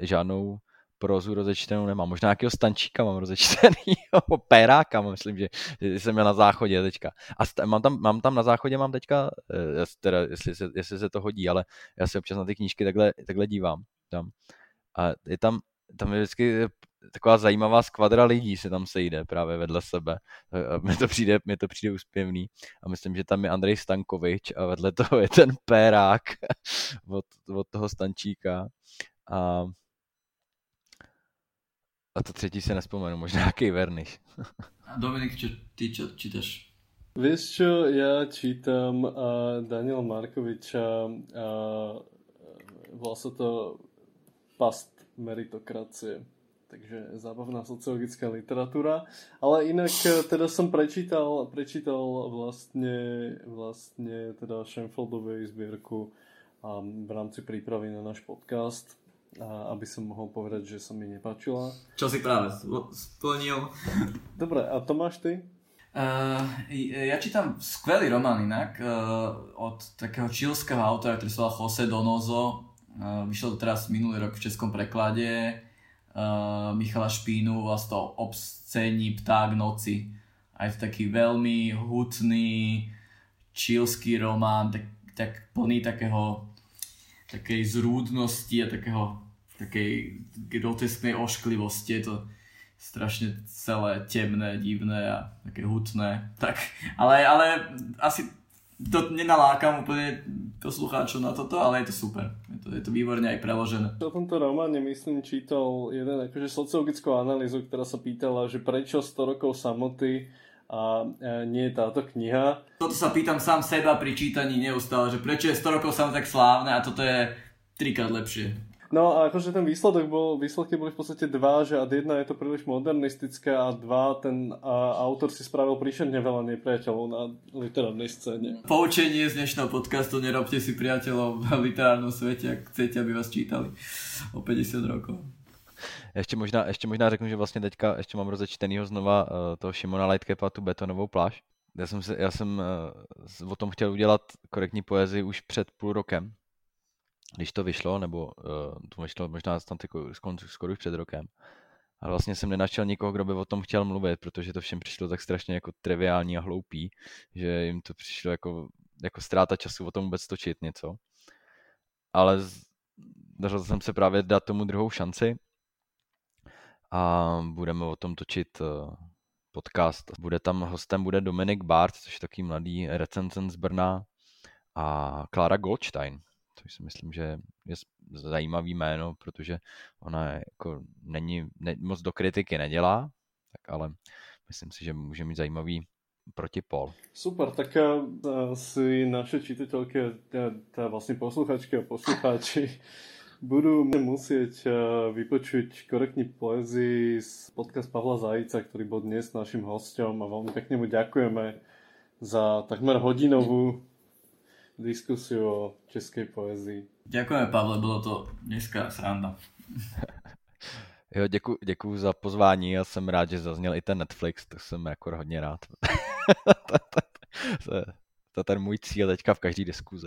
žádnou prozu rozečtenou nemám. Možná nějakého stančíka mám rozečtenýho, péráka, myslím, že, jsem měl na záchodě teďka. A st- mám, tam, mám tam na záchodě, mám teďka, eh, teda, jestli, se, jestli se to hodí, ale já se občas na ty knížky takhle, takhle dívám. Tam. A je tam, tam je vždycky taková zajímavá skvadra lidí se tam sejde právě vedle sebe. Mi to přijde, mi to přijde úspěvný. A myslím, že tam je Andrej Stankovič a vedle toho je ten pérák od, od toho Stančíka. A, a to třetí se nespomenu, možná nějaký Verniš. Dominik, čo, ty čo čítaš? Vieš čo, ja čítam uh, Daniela Markoviča uh, volá sa to Past meritokracie takže zábavná sociologická literatúra. Ale inak eh, teda som prečítal, prečítal vlastne, vlastne teda Schenfeldovej zbierku a v rámci prípravy na náš podcast, a aby som mohol povedať, že sa mi nepáčila. Čo si práve splnil? Dobre, a Tomáš ty? Uh, ja čítam skvelý román inak uh, od takého čilského autora, ktorý sa volá Jose Donozo. Uh, vyšiel to teraz minulý rok v českom preklade uh, Michala Špínu vlastne to obscení pták noci. Aj to taký veľmi hutný, čilský román, tak, tak plný takého takej zrúdnosti a takého takej grotesknej ošklivosti. Je to strašne celé temné, divné a také hutné. Tak, ale, ale asi to nenalákam úplne poslucháčov na toto, ale je to super. Je to, je to výborne aj preložené. O tomto románe, myslím, čítal jeden akože sociologickú analýzu, ktorá sa pýtala, že prečo 100 rokov samoty a nie je táto kniha. Toto sa pýtam sám seba pri čítaní neustále, že prečo je 100 rokov samoty tak slávne a toto je trikrát lepšie. No a akože ten výsledok bol, výsledky boli v podstate dva, že ad jedna je to príliš modernistické a dva, ten a, autor si spravil príšerne veľa nepriateľov na literárnej scéne. Poučenie z dnešného podcastu, nerobte si priateľov v literárnom svete, ak chcete, aby vás čítali o 50 rokov. Ještě možná, ještě možná řeknu, že vlastně teďka ještě mám rozečtenýho znova uh, toho Šimona Lightcapa, tu betonovou pláž. Já jsem, se, já jsem uh, o tom chtěl udělat korektní poezii už před půl rokem, když to vyšlo, nebo uh, to vyšlo možná tam skoro už před rokem. A vlastně jsem nenašel nikoho, kdo by o tom chtěl mluvit, protože to všem přišlo tak strašně jako triviální a hloupý, že jim to přišlo jako, jako ztráta času o tom vůbec točit něco. Ale rozhodl jsem se právě dát tomu druhou šanci a budeme o tom točit uh, podcast. Bude tam hostem bude Dominik Bart, což je taký mladý recenzent z Brna a Klára Goldstein, což si myslím, že je zajímavý jméno, protože ona jako není, ne, moc do kritiky nedělá, tak ale myslím si, že může mít zajímavý protipol. Super, tak uh, si naše čitatelky, teda vlastne posluchačky a poslucháči budú musieť uh, vypočuť korektní poezii z podcast Pavla Zajica, ktorý bol dnes našim hostom a veľmi pekne mu ďakujeme za takmer hodinovú diskusiu o českej poezii. Ďakujeme, Pavle, bylo to dneska sranda. Jo, děkuji za pozvání a jsem rád, že zazněl i ten Netflix, tak jsem jako hodně rád. to, to je ten můj cíl teďka v každé diskuzi.